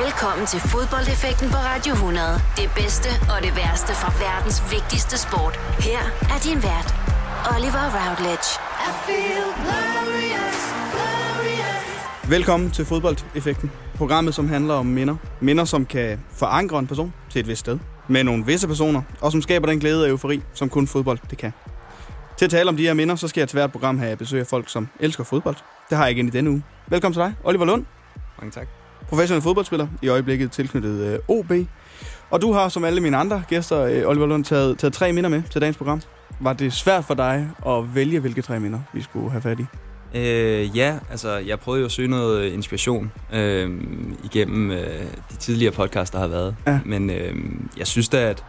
Velkommen til fodboldeffekten på Radio 100. Det bedste og det værste fra verdens vigtigste sport. Her er din vært, Oliver Routledge. I feel glorious, glorious. Velkommen til fodboldeffekten. Programmet, som handler om minder. Minder, som kan forankre en person til et vist sted. Med nogle visse personer, og som skaber den glæde og eufori, som kun fodbold det kan. Til at tale om de her minder, så skal jeg til hvert program have besøg af folk, som elsker fodbold. Det har jeg igen i denne uge. Velkommen til dig, Oliver Lund. Mange tak professionel fodboldspiller, i øjeblikket tilknyttet øh, OB. Og du har, som alle mine andre gæster, øh, Oliver Lund, taget, taget tre minder med til dagens program. Var det svært for dig at vælge, hvilke tre minder vi skulle have fat i? Øh, ja, altså jeg prøvede jo at søge noget inspiration øh, igennem øh, de tidligere podcasts, der har været. Ja. Men øh, jeg synes da, at,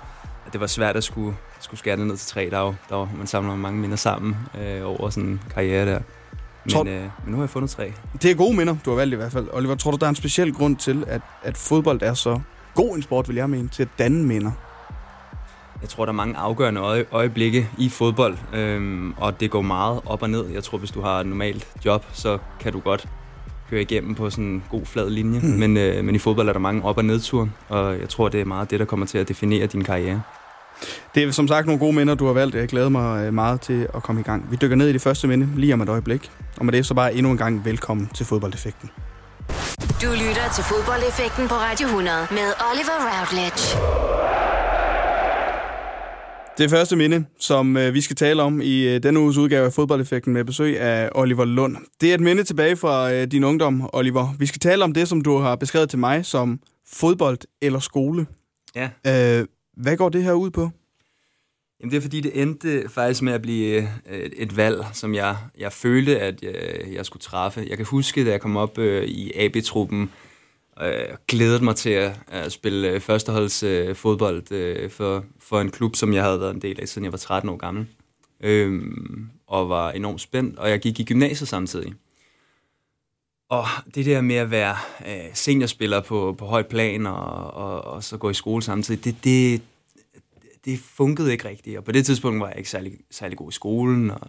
at det var svært at skulle, skulle skære det ned til tre. Var, der var, man samler mange minder sammen øh, over sådan en karriere der. Men, tror, øh, men nu har jeg fundet tre. Det er gode minder, du har valgt i hvert fald. Oliver, tror du, der er en speciel grund til, at, at fodbold er så god en sport, vil jeg mene, til at danne minder? Jeg tror, der er mange afgørende øje, øjeblikke i fodbold, øhm, og det går meget op og ned. Jeg tror, hvis du har et normalt job, så kan du godt køre igennem på sådan en god flad linje. Mm. Men, øh, men i fodbold er der mange op- og nedture, og jeg tror, det er meget det, der kommer til at definere din karriere. Det er som sagt nogle gode minder, du har valgt. Jeg glæder mig øh, meget til at komme i gang. Vi dykker ned i det første minde lige om et øjeblik. Og med det så bare endnu en gang velkommen til Fodboldeffekten. Du lytter til Fodboldeffekten på Radio 100 med Oliver Routledge. Det første minde, som øh, vi skal tale om i øh, denne uges udgave af Fodboldeffekten med besøg af Oliver Lund. Det er et minde tilbage fra øh, din ungdom, Oliver. Vi skal tale om det, som du har beskrevet til mig som fodbold eller skole. Ja. Øh, hvad går det her ud på? Jamen det er fordi, det endte faktisk med at blive øh, et, et valg, som jeg, jeg følte, at jeg, jeg skulle træffe. Jeg kan huske, da jeg kom op øh, i AB-truppen, øh, glædede mig til at, at spille øh, førsteholds øh, fodbold øh, for, for en klub, som jeg havde været en del af, siden jeg var 13 år gammel. Øh, og var enormt spændt, og jeg gik i gymnasiet samtidig. Og det der med at være øh, seniorspiller på, på højt plan og, og, og så gå i skole samtidig, det, det, det funkede ikke rigtigt. Og på det tidspunkt var jeg ikke særlig, særlig god i skolen, og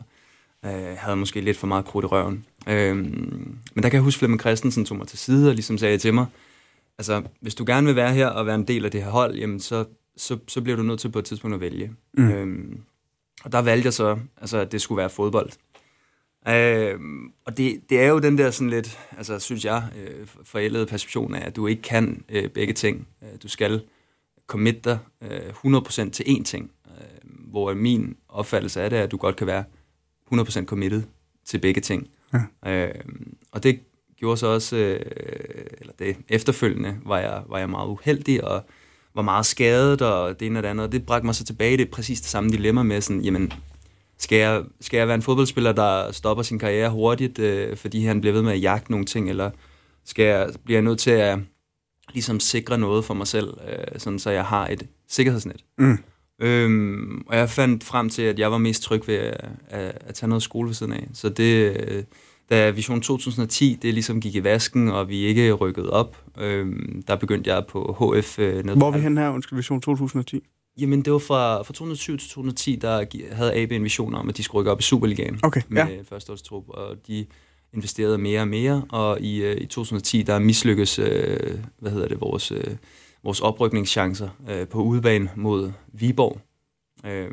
øh, havde måske lidt for meget krudt i røven. Øh, men der kan jeg huske, at Flemming Christensen tog mig til side og ligesom sagde til mig, altså, hvis du gerne vil være her og være en del af det her hold, jamen så, så, så bliver du nødt til på et tidspunkt at vælge. Mm. Øh, og der valgte jeg så, altså, at det skulle være fodbold. Øh, og det, det er jo den der sådan lidt, altså synes jeg, øh, forældede perception af, at du ikke kan øh, begge ting. Øh, du skal commit dig øh, 100% til én ting. Øh, hvor min opfattelse af det er, at du godt kan være 100% committed til begge ting. Ja. Øh, og det gjorde så også, øh, eller det efterfølgende, var jeg, var jeg meget uheldig og var meget skadet og det ene og det andet. Og det bragte mig så tilbage i det præcis det samme dilemma med sådan, jamen, skal jeg, skal jeg være en fodboldspiller, der stopper sin karriere hurtigt, øh, fordi han bliver ved med at jagte nogle ting, eller skal jeg, bliver jeg nødt til at ligesom sikre noget for mig selv, øh, sådan så jeg har et sikkerhedsnet. Mm. Øhm, og jeg fandt frem til, at jeg var mest tryg ved at, at, at tage noget skole ved siden af. Så det, øh, da Vision 2010, det ligesom gik i vasken, og vi ikke rykkede op, øhm, der begyndte jeg på HF. Øh, Hvor er vi hen her, undskyld, Vision 2010? Jamen, det var fra, fra 2007 til 2010, der havde AB en vision om, at de skulle rykke op i Superligaen okay, med ja. førsteårstrup, og de investerede mere og mere, og i, øh, i 2010, der mislykkes, øh, hvad hedder det, vores, øh, vores oprykningschancer øh, på udebane mod Viborg. Øh,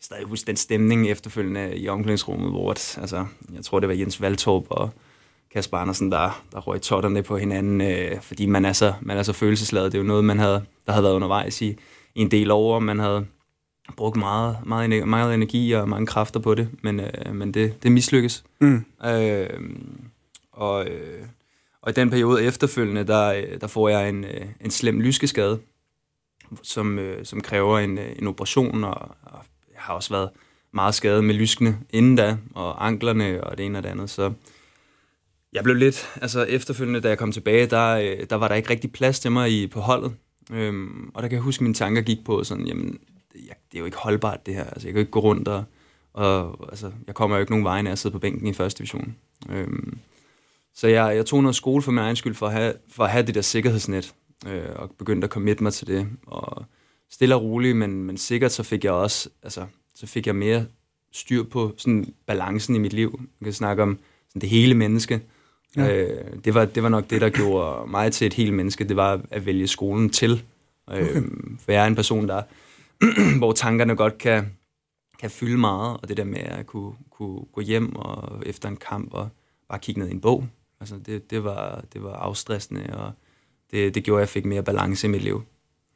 stadig huske den stemning efterfølgende i omklædningsrummet, hvor at, altså, jeg tror, det var Jens Valtorp og Kasper Andersen, der, der røg totterne på hinanden, øh, fordi man er, så, man er så følelsesladet. Det er jo noget, man havde, der havde været undervejs i en del år, man havde brugt meget, meget, meget energi og mange kræfter på det, men, øh, men det, det mislykkes. Mm. Øh, og, øh, og i den periode efterfølgende, der, der får jeg en, øh, en slem lyskeskade, som, øh, som kræver en, øh, en operation, og, og jeg har også været meget skadet med lyskene inden da, og anklerne og det ene og det andet, så jeg blev lidt, altså efterfølgende, da jeg kom tilbage, der, der var der ikke rigtig plads til mig i, på holdet, øhm, og der kan jeg huske, at mine tanker gik på sådan, jamen, jeg, det er jo ikke holdbart det her. Altså, jeg kan ikke gå rundt og, og altså, jeg kommer jo ikke nogen vejen af at sidde på bænken i første division. Øhm, så jeg, jeg tog noget skole for min egen skyld, for at have, for at have det der sikkerhedsnet, øh, og begyndte at committe mig til det. Og stille og roligt, men, men sikkert så fik jeg også, altså, så fik jeg mere styr på sådan balancen i mit liv. Man kan snakke om sådan det hele menneske, Ja. Øh, det, var, det var nok det, der gjorde mig til et helt menneske, det var at vælge skolen til. Øh, okay. For jeg er en person, der hvor tankerne godt kan, kan fylde meget, og det der med at kunne, kunne gå hjem og efter en kamp og bare kigge ned i en bog, altså det, det, var, det var afstressende, og det, det gjorde, at jeg fik mere balance i mit liv.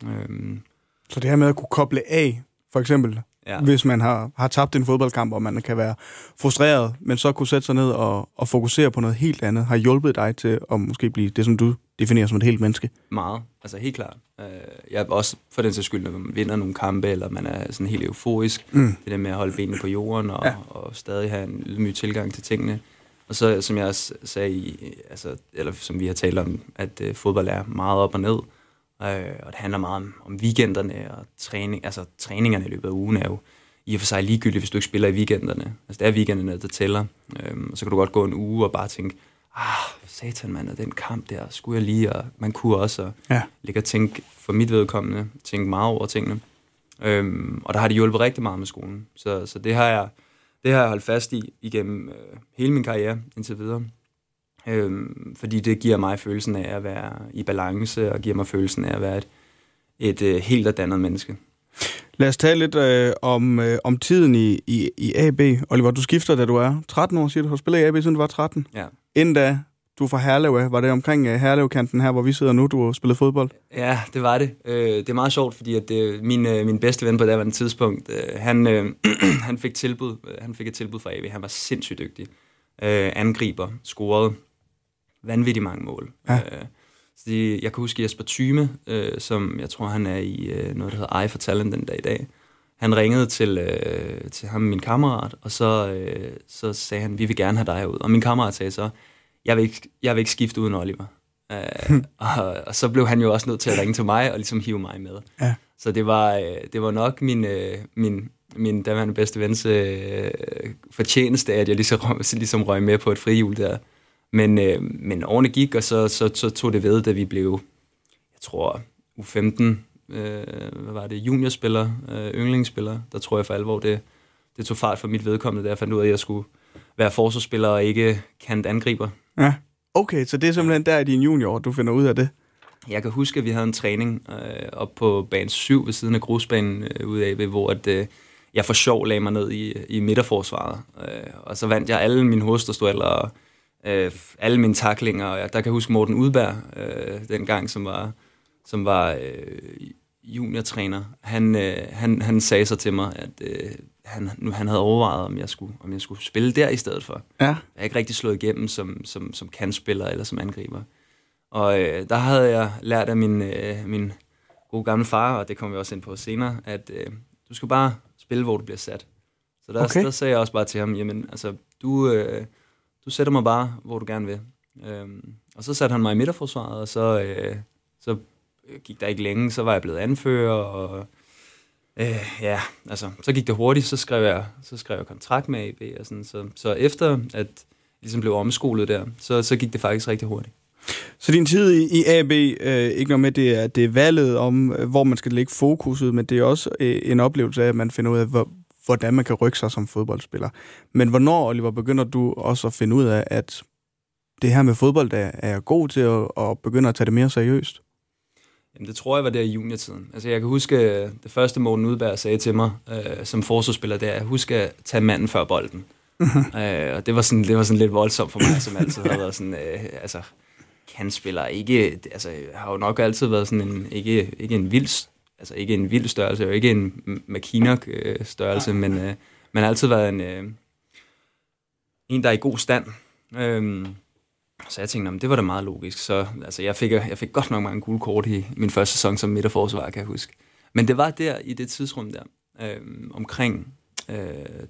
Øhm. Så det her med at kunne koble af, for eksempel, ja. hvis man har, har tabt en fodboldkamp, og man kan være frustreret, men så kunne sætte sig ned og, og fokusere på noget helt andet, har hjulpet dig til at måske blive det, som du definerer som et helt menneske? Meget, altså helt klart. Øh, jeg er også for den sags skyld, når man vinder nogle kampe, eller man er sådan helt euforisk, mm. det der med at holde benene på jorden, og, ja. og stadig have en ydmyg tilgang til tingene. Og så, som jeg også sagde, i, altså, eller som vi har talt om, at uh, fodbold er meget op og ned, øh, og det handler meget om, om weekenderne og træning. Altså, træningerne i løbet af ugen er jo i og for sig ligegyldigt, hvis du ikke spiller i weekenderne. Altså, det er weekenderne, der tæller. Øhm, og så kan du godt gå en uge og bare tænke, ah, satan mand, og den kamp der, skulle jeg lige, og man kunne også og ja. ligge og tænke, for mit vedkommende, tænke meget over tingene. Øhm, og der har det hjulpet rigtig meget med skolen. Så, så det har jeg det har jeg holdt fast i igennem øh, hele min karriere indtil videre. Øhm, fordi det giver mig følelsen af at være i balance, og giver mig følelsen af at være et, et øh, helt og dannet menneske. Lad os tale lidt øh, om, øh, om tiden i, i, i AB. Oliver, du skifter, da du er 13 år, siger du. Har spillet i AB, siden du var 13. Ja. Inden da, du er fra Herlev af. Var det omkring uh, Herlev-kanten her, hvor vi sidder nu, du har spillet fodbold? Ja, det var det. Uh, det er meget sjovt, fordi at uh, min, uh, min bedste ven på det tidspunkt, uh, han, uh, han, fik tilbud, uh, han fik et tilbud fra AB. Han var sindssygt dygtig. Uh, angriber, scorede vanvittigt mange mål. Ja. Uh, så det, jeg kan huske Jesper Thyme, uh, som jeg tror, han er i uh, noget, der hedder Eye for Talent den dag i dag. Han ringede til, uh, til ham, min kammerat, og så, uh, så sagde han, vi vil gerne have dig ud. Og min kammerat sagde så, jeg vil ikke, jeg vil ikke skifte uden Oliver. Uh, og, og så blev han jo også nødt til at ringe til mig og ligesom hive mig med. Ja. Så det var, uh, det var nok min, uh, min, min daværende bedste vens uh, fortjeneste, at jeg ligesom, ligesom røg med på et frihjul der. Men, uh, men årene gik, og så, så, så tog det ved, da vi blev, jeg tror, U15, uh, hvad var det, juniorspiller, uh, yndlingsspiller, der tror jeg for alvor, det, det tog fart for mit vedkommende, da jeg fandt ud af, at jeg skulle være forsvarsspiller og ikke kant angriber. Ja. Okay, så det er simpelthen der i din junior, du finder ud af det? Jeg kan huske, at vi havde en træning øh, op på bane 7 ved siden af grusbanen øh, ude af, hvor at, øh, jeg for sjov lagde mig ned i, i midterforsvaret. Øh, og så vandt jeg alle mine hovedståstueller og øh, alle mine taklinger. Og jeg, der kan jeg huske Morten Udberg, øh, dengang, som var, som var øh, juniortræner. Han, øh, han, han sagde så til mig, at øh, han, nu, han havde overvejet, om jeg, skulle, om jeg skulle spille der i stedet for. Ja. Jeg er ikke rigtig slået igennem som, som, som kandspiller eller som angriber. Og øh, der havde jeg lært af min, øh, min gode gamle far, og det kommer vi også ind på senere, at øh, du skal bare spille, hvor du bliver sat. Så der, okay. der sagde jeg også bare til ham, jamen, altså, du, øh, du sætter mig bare, hvor du gerne vil. Øhm, og så satte han mig i midterforsvaret, og så, øh, så gik der ikke længe, så var jeg blevet anfører, og Øh, ja, altså, så gik det hurtigt, så skrev jeg, så skrev jeg kontrakt med AB, og sådan, så, så efter at jeg ligesom blev omskolet der, så, så gik det faktisk rigtig hurtigt. Så din tid i, i AB, øh, ikke noget med, det er, det er valget om, øh, hvor man skal lægge fokuset, men det er også øh, en oplevelse af, at man finder ud af, hvor, hvordan man kan rykke sig som fodboldspiller. Men hvornår, Oliver, begynder du også at finde ud af, at det her med fodbold er, er god til at, at begynde at tage det mere seriøst? Jamen, det tror jeg var der i juniortiden. Altså, jeg kan huske, øh, det første Morten Udberg sagde til mig, øh, som forsvarsspiller, det er, husk at tage manden før bolden. Mm-hmm. Øh, og det var, sådan, det var sådan lidt voldsomt for mig, som altid har været sådan, øh, altså, kan spiller ikke, altså, har jo nok altid været sådan en, ikke, ikke en vild, altså ikke en vild størrelse, og ikke en makinok størrelse, ja. men, øh, men har altid været en, øh, en, der er i god stand. Øh, så jeg tænkte, det var da meget logisk. Så altså, jeg, fik, jeg fik godt nok mange gule kort i min første sæson som midterforsvar, kan jeg huske. Men det var der, i det tidsrum der, øh, omkring, øh,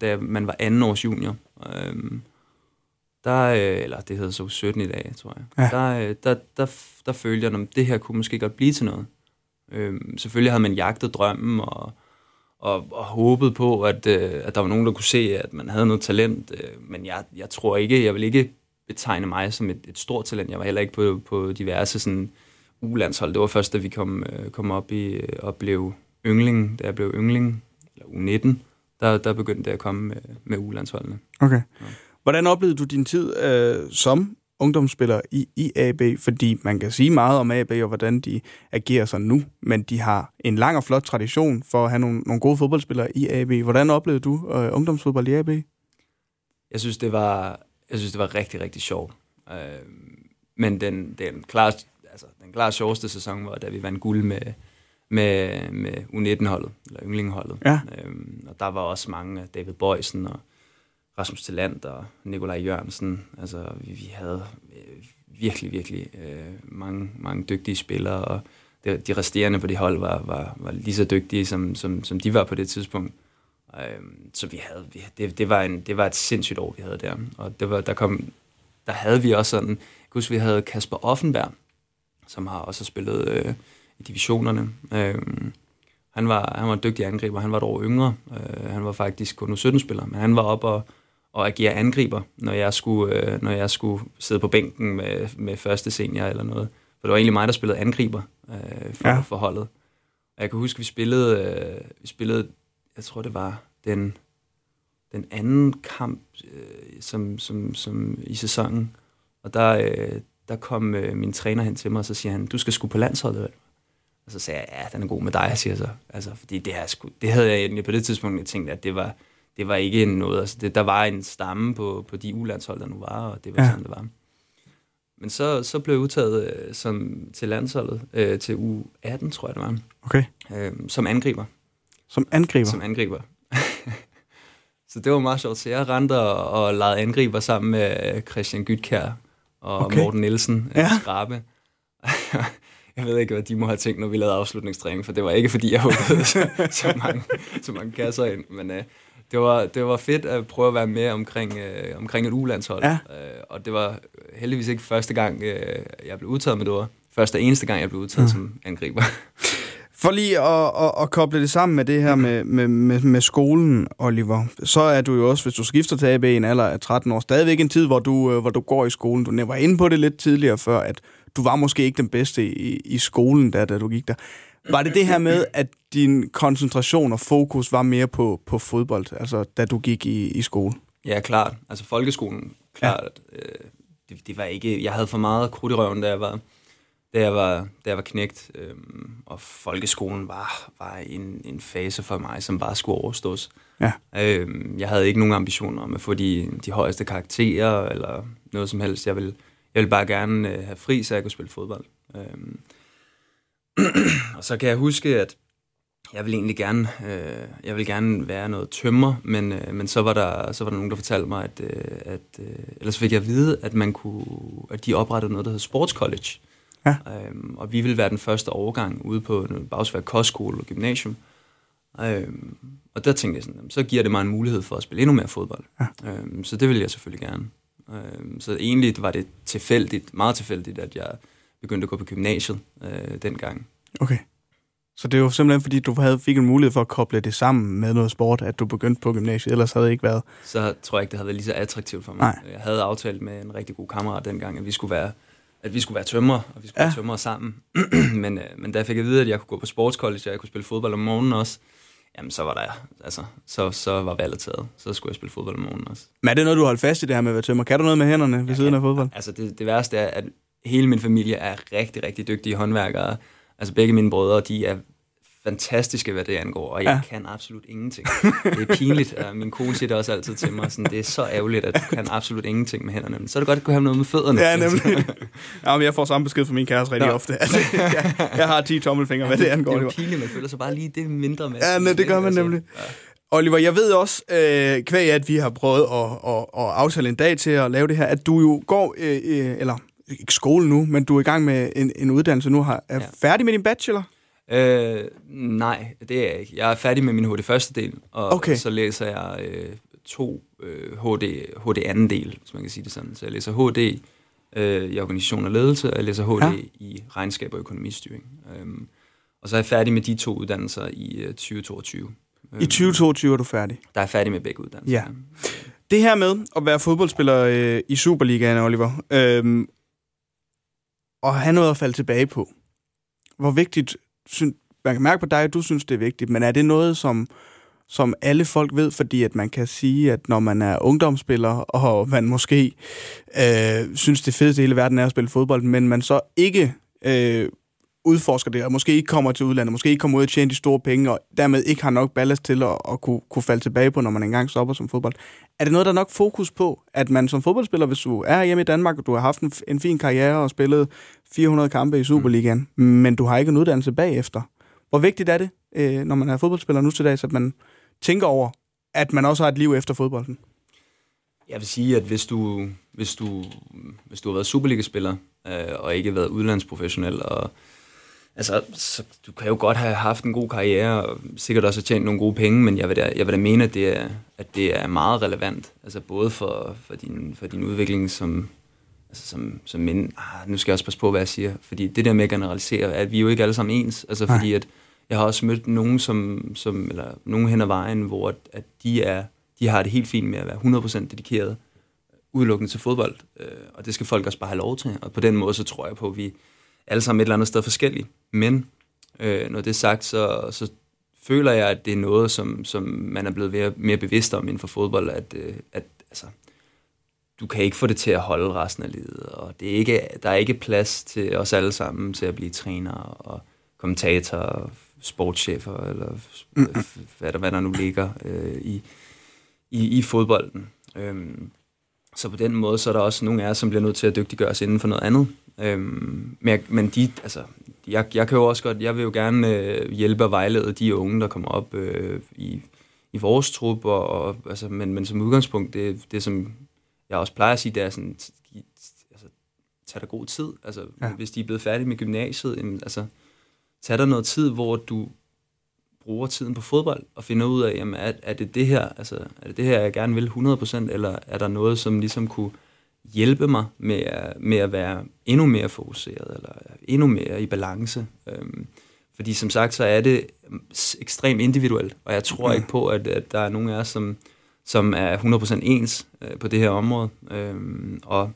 da man var anden års junior, øh, der, øh, eller det hedder så 17 i dag, tror jeg, ja. der, øh, der, der, der følte jeg, at det her kunne måske godt blive til noget. Øh, selvfølgelig havde man jagtet drømmen og, og, og håbet på, at, øh, at der var nogen, der kunne se, at man havde noget talent. Øh, men jeg, jeg tror ikke, jeg vil ikke betegne mig som et, et stort talent. Jeg var heller ikke på, på diverse sådan, ulandshold. Det var først, da vi kom, øh, kom op i øh, og blev yngling, da jeg blev yngling, eller U19, der, der begyndte det at komme med, med ulandsholdene. Okay. Ja. Hvordan oplevede du din tid øh, som ungdomsspiller i, i AB, fordi man kan sige meget om AB og hvordan de agerer sig nu, men de har en lang og flot tradition for at have nogle, nogle gode fodboldspillere i AB. Hvordan oplevede du øh, ungdomsfodbold i AB? Jeg synes, det var, jeg synes, det var rigtig, rigtig sjovt. Øh, men den, den, klart, altså, den klart sjoveste sæson var, da vi vandt guld med, med, med U19-holdet, eller yndlingholdet. Ja. Øhm, og der var også mange, David Bøjsen og Rasmus Tilland og Nikolaj Jørgensen. Altså, vi, vi havde øh, virkelig, virkelig øh, mange, mange dygtige spillere, og det, de resterende på det hold var, var, var lige så dygtige, som, som, som de var på det tidspunkt. Øh, så vi havde, vi, det, det, var en, det var et sindssygt år, vi havde der. Og det var, der, kom, der havde vi også sådan, jeg husker, vi havde Kasper Offenberg, som har også spillet øh, i divisionerne. Øh, han var, han var en dygtig angriber, han var et år yngre. Øh, han var faktisk kun 17-spiller, men han var op og, og agere angriber, når jeg skulle, øh, når jeg skulle sidde på bænken med, med første senior eller noget. For det var egentlig mig, der spillede angriber øh, for, ja. for holdet. Og jeg kan huske, vi spillede, øh, vi spillede, jeg tror det var den, den anden kamp øh, som, som, som i sæsonen. Og der, øh, der kom øh, min træner hen til mig, og så siger han, du skal sgu på landsholdet, vel? Og så sagde jeg, ja, den er god med dig, siger jeg så. Altså, fordi det, her, sgu, det havde jeg egentlig på det tidspunkt tænkt, at det var, det var ikke noget. Altså, det, der var en stamme på, på de ulandshold, der nu var, og det var ja. sådan, det var. Men så, så blev jeg udtaget øh, som, til landsholdet, øh, til u 18, tror jeg det var. Okay. Øh, som angriber. Som angriber? Som angriber. så det var meget sjovt. Så jeg rendte og, og legede angriber sammen med Christian Gytkær og okay. Morten Nielsen, ja. Skrabe. jeg ved ikke, hvad de må have tænkt, når vi lavede afslutningstræning, for det var ikke, fordi jeg huggede så, så, mange, så mange kasser ind. Men uh, det, var, det var fedt at prøve at være med omkring, uh, omkring et ulandshold. Ja. Uh, og det var heldigvis ikke første gang, uh, jeg blev udtaget med det var. Første og eneste gang, jeg blev udtaget mm. som angriber. For lige at, at, at koble det sammen med det her med, med, med, med skolen, Oliver, så er du jo også, hvis du skifter til AB i en alder af 13 år, stadigvæk en tid, hvor du, hvor du går i skolen. Du var inde på det lidt tidligere før, at du var måske ikke den bedste i, i skolen, da, da du gik der. Var det det her med, at din koncentration og fokus var mere på, på fodbold, altså da du gik i, i skole? Ja, klart. Altså folkeskolen, klart. Ja. Øh, det, det var ikke... Jeg havde for meget krudt i røven, da jeg var, da jeg var, da jeg var knægt. Øh, og folkeskolen var, var en, en fase for mig, som bare skulle overstås. Ja. Øh, jeg havde ikke nogen ambitioner om at få de, de højeste karakterer, eller noget som helst. Jeg ville jeg ville bare gerne øh, have fri, så jeg kunne spille fodbold. Øhm. Og så kan jeg huske, at jeg ville egentlig gerne, øh, jeg ville gerne være noget tømmer, men, øh, men så, var der, så var der nogen, der fortalte mig, at, øh, at øh, ellers fik jeg at vide, at, man kunne, at de oprettede noget, der hedder Sports College. Ja. Øhm, og vi ville være den første overgang ude på Bagsværk Kostskole og Gymnasium. Øhm, og der tænkte jeg sådan, så giver det mig en mulighed for at spille endnu mere fodbold. Ja. Øhm, så det vil jeg selvfølgelig gerne. Øh, så egentlig var det tilfældigt, meget tilfældigt, at jeg begyndte at gå på gymnasiet øh, dengang. Okay. Så det var simpelthen, fordi du havde, fik en mulighed for at koble det sammen med noget sport, at du begyndte på gymnasiet, ellers havde det ikke været... Så tror jeg ikke, det havde været lige så attraktivt for mig. Nej. Jeg havde aftalt med en rigtig god kammerat dengang, at vi skulle være, at vi skulle være tømmer, og vi skulle ja. være tømmer sammen. men, øh, men da jeg fik at vide, at jeg kunne gå på sportscollege, og jeg kunne spille fodbold om morgenen også, jamen så var der, altså, så, så var valget taget. Så skulle jeg spille fodbold om morgenen også. Men er det noget, du holdt fast i det her med at være tømmer? Kan du noget med hænderne ved ja, siden af fodbold? Altså det, det værste er, at hele min familie er rigtig, rigtig dygtige håndværkere. Altså begge mine brødre, de er fantastiske, hvad det angår, og jeg ja. kan absolut ingenting. Det er pinligt, min kone siger det også altid til mig, sådan, det er så ærgerligt, at du kan absolut ingenting med hænderne, men så er det godt, at du kan have noget med fødderne. Ja, nemlig. ja, men jeg får samme besked fra min kæreste rigtig ja. ofte. Altså, jeg, jeg, har 10 tommelfingre, hvad det angår. Det er jo pinligt, man føler sig bare lige det mindre med. Ja, nej, det gør man altså, nemlig. Ja. Oliver, jeg ved også, øh, kvæg at vi har prøvet at, at, at aftale en dag til at lave det her, at du jo går, øh, øh, eller ikke skole nu, men du er i gang med en, en uddannelse nu, har, er ja. færdig med din bachelor? Øh, nej, det er jeg ikke. Jeg er færdig med min HD første del, og okay. så læser jeg øh, to øh, HD, HD anden del, hvis man kan sige det sådan. Så jeg læser HD øh, i organisation og ledelse, og jeg læser HD ja. i regnskab og økonomistyring. Øhm, og så er jeg færdig med de to uddannelser i øh, 2022. I 2022 er du færdig? Der er færdig med begge uddannelser. Ja. Det her med at være fodboldspiller øh, i Superligaen, Oliver, øh, og have noget at falde tilbage på. Hvor vigtigt synes, man kan mærke på dig, at du synes, det er vigtigt, men er det noget, som som alle folk ved, fordi at man kan sige, at når man er ungdomsspiller, og man måske øh, synes, det fedeste i hele verden er at spille fodbold, men man så ikke øh, udforsker det, og måske ikke kommer til udlandet, måske ikke kommer ud og tjene de store penge, og dermed ikke har nok ballast til at, at kunne, kunne falde tilbage på, når man engang stopper som fodbold. Er det noget, der er nok fokus på, at man som fodboldspiller, hvis du er hjemme i Danmark, og du har haft en, en fin karriere og spillet 400 kampe i Superligaen, mm. men du har ikke en uddannelse bagefter. Hvor vigtigt er det, øh, når man er fodboldspiller nu til dags, at man tænker over, at man også har et liv efter fodbolden? Jeg vil sige, at hvis du, hvis du, hvis du har været Superliga-spiller, øh, og ikke været udlandsprofessionel, og Altså, så du kan jo godt have haft en god karriere, og sikkert også have tjent nogle gode penge, men jeg vil da, jeg vil da mene, at det, er, at det er meget relevant. Altså både for, for, din, for din udvikling som, altså som, som men, ah, nu skal jeg også passe på, hvad jeg siger, fordi det der med at generalisere, at vi er jo ikke alle sammen ens, altså Nej. fordi at jeg har også mødt nogen, som, som, eller nogen hen ad vejen, hvor at, at de, er, de har det helt fint med at være 100% dedikeret udelukkende til fodbold, øh, og det skal folk også bare have lov til, og på den måde så tror jeg på, at vi, alle sammen et eller andet sted forskellige. Men øh, når det er sagt, så, så føler jeg, at det er noget, som, som man er blevet mere bevidst om inden for fodbold, at, øh, at altså, du kan ikke få det til at holde resten af livet, og det er ikke, der er ikke plads til os alle sammen til at blive trænere og kommentatorer, sportschefer, eller hvad der, hvad der nu ligger øh, i, i, i fodbolden. Øhm, så på den måde, så er der også nogle af os, som bliver nødt til at dygtiggøre os inden for noget andet. Øhm, men, jeg, men de, altså, jeg, jeg kan jo også godt, jeg vil jo gerne øh, hjælpe og vejlede de unge, der kommer op øh, i, i vores trup, og, og, altså, men, men som udgangspunkt, det, det som jeg også plejer at sige, det er sådan, altså, tag dig god tid. Altså, ja. hvis de er blevet færdige med gymnasiet, jamen, altså, tag dig noget tid, hvor du bruger tiden på fodbold og finder ud af, jamen, er, er det det her, altså, er det det her, jeg gerne vil 100%, eller er der noget, som ligesom kunne hjælpe mig med at, med at være endnu mere fokuseret, eller endnu mere i balance. Øhm, fordi som sagt, så er det ekstremt individuelt, og jeg tror mm. ikke på, at, at der er nogen af os, som, som er 100% ens øh, på det her område. Øhm, og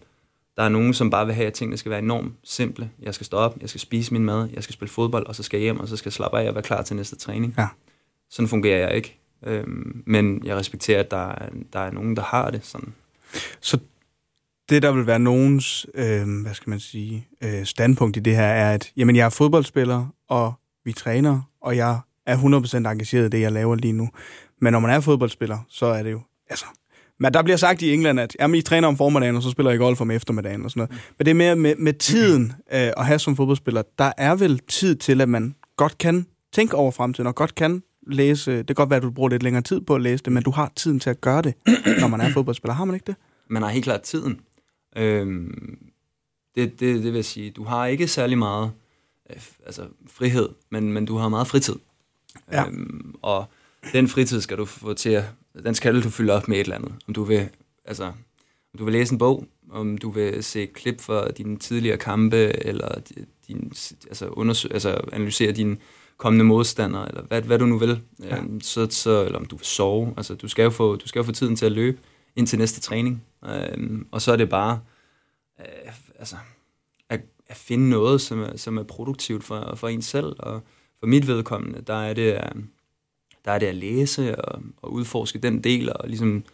der er nogen, som bare vil have, at tingene skal være enormt simple. Jeg skal stå op, jeg skal spise min mad, jeg skal spille fodbold, og så skal jeg hjem, og så skal jeg slappe af og være klar til næste træning. Ja. Sådan fungerer jeg ikke. Øhm, men jeg respekterer, at der er, der er nogen, der har det sådan. Så det, der vil være nogens, øh, hvad skal man sige, øh, standpunkt i det her, er, at jamen, jeg er fodboldspiller, og vi træner, og jeg er 100% engageret i det, jeg laver lige nu. Men når man er fodboldspiller, så er det jo, altså, men der bliver sagt i England, at jamen, I træner om formiddagen, og så spiller I golf om eftermiddagen og sådan noget. Men det er mere med, med tiden øh, at have som fodboldspiller. Der er vel tid til, at man godt kan tænke over fremtiden, og godt kan læse. Det kan godt være, at du bruger lidt længere tid på at læse det, men du har tiden til at gøre det, når man er fodboldspiller. Har man ikke det? Man har helt klart tiden. Øhm, det, det, det vil sige, du har ikke særlig meget øh, altså frihed, men, men du har meget fritid. Ja. Øhm, og den fritid skal du få til at, den skal du fylde op med et eller andet. Om du vil, altså, om du vil læse en bog, om du vil se klip fra dine tidligere kampe, eller din, altså, undersøge, altså analysere dine kommende modstandere, eller hvad, hvad du nu vil, ja. øhm, så, så, eller om du vil sove. Altså, du skal jo få, du skal jo få tiden til at løbe ind til næste træning. Øhm, og så er det bare øh, altså, at, at finde noget, som er, som er produktivt for, for en selv. Og for mit vedkommende, der er det, øh, der er det at læse og, og udforske den del, og ligesom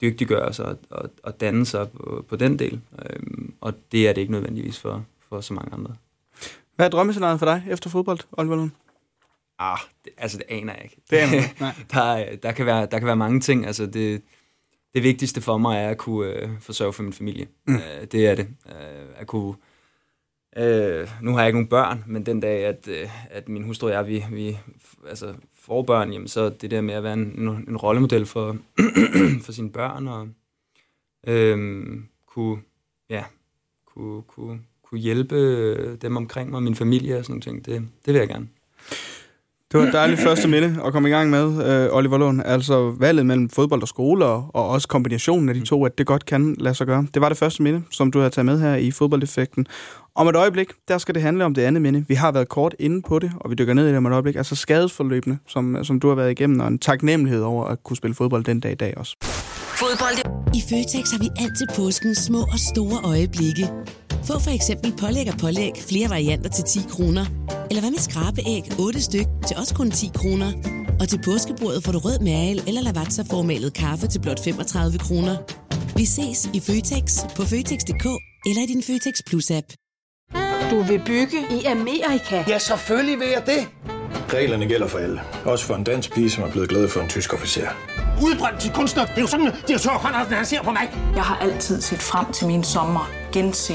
dygtiggøre sig og, og, og danne sig på, på den del. Øhm, og det er det ikke nødvendigvis for, for så mange andre. Hvad er drømmescenariet for dig efter fodbold, Oliver Lund? Ah, det, altså det aner jeg ikke. Det aner Nej. der, der, kan være, der kan være mange ting. Altså det, det vigtigste for mig er at kunne øh, forsørge for min familie. Mm. Øh, det er det. Øh, at kunne... Øh, nu har jeg ikke nogen børn, men den dag, at, øh, at min hustru og jeg, vi, vi altså, får børn, jamen, så det der med at være en, en, en rollemodel for, for sine børn, og øh, kunne, ja, kunne, kunne, kunne hjælpe dem omkring mig, min familie og sådan noget, det, det vil jeg gerne. Det var et dejligt første minde at komme i gang med, uh, Oliver Lund. Altså valget mellem fodbold og skole, og, og også kombinationen af de to, at det godt kan lade sig gøre. Det var det første minde, som du har taget med her i fodboldeffekten. Om et øjeblik, der skal det handle om det andet minde. Vi har været kort inde på det, og vi dykker ned i det om et øjeblik. Altså skadesforløbende, som, som du har været igennem, og en taknemmelighed over at kunne spille fodbold den dag i dag også. Fodbold. I Føtex har vi altid påsken små og store øjeblikke. Få for eksempel pålæg og pålæg flere varianter til 10 kroner. Eller hvad med skrabeæg 8 styk til også kun 10 kroner. Og til påskebordet får du rød mal eller lavatserformalet kaffe til blot 35 kroner. Vi ses i Føtex på Føtex.dk eller i din Føtex Plus-app. Du vil bygge i Amerika? Ja, selvfølgelig vil jeg det. Reglerne gælder for alle. Også for en dansk pige, som er blevet glad for en tysk officer. Udbrændt til kunstner. Det er jo sådan, at de har tørt, han ser på mig. Jeg har altid set frem til min sommer. Gense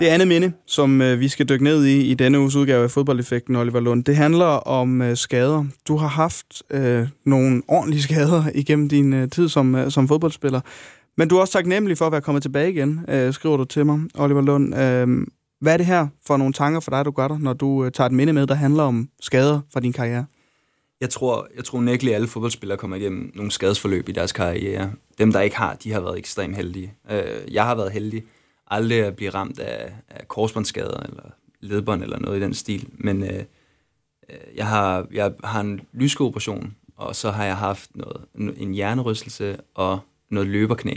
Det andet minde, som øh, vi skal dykke ned i i denne uges udgave af Fodboldeffekten, Oliver Lund, det handler om øh, skader. Du har haft øh, nogle ordentlige skader igennem din øh, tid som, øh, som fodboldspiller. Men du er også taknemmelig for at være kommet tilbage igen, øh, skriver du til mig, Oliver Lund. Øh, hvad er det her for nogle tanker for dig, du gør dig, når du øh, tager et minde med, der handler om skader fra din karriere? Jeg tror, jeg tror nægtelig, at alle fodboldspillere kommer igennem nogle skadesforløb i deres karriere. Dem, der ikke har, de har været ekstremt heldige. Øh, jeg har været heldig aldrig at blive ramt af, af korsbåndsskader eller ledbånd eller noget i den stil. Men øh, jeg, har, jeg har en lyskoperation, og så har jeg haft noget, en hjernerystelse og noget løberknæ.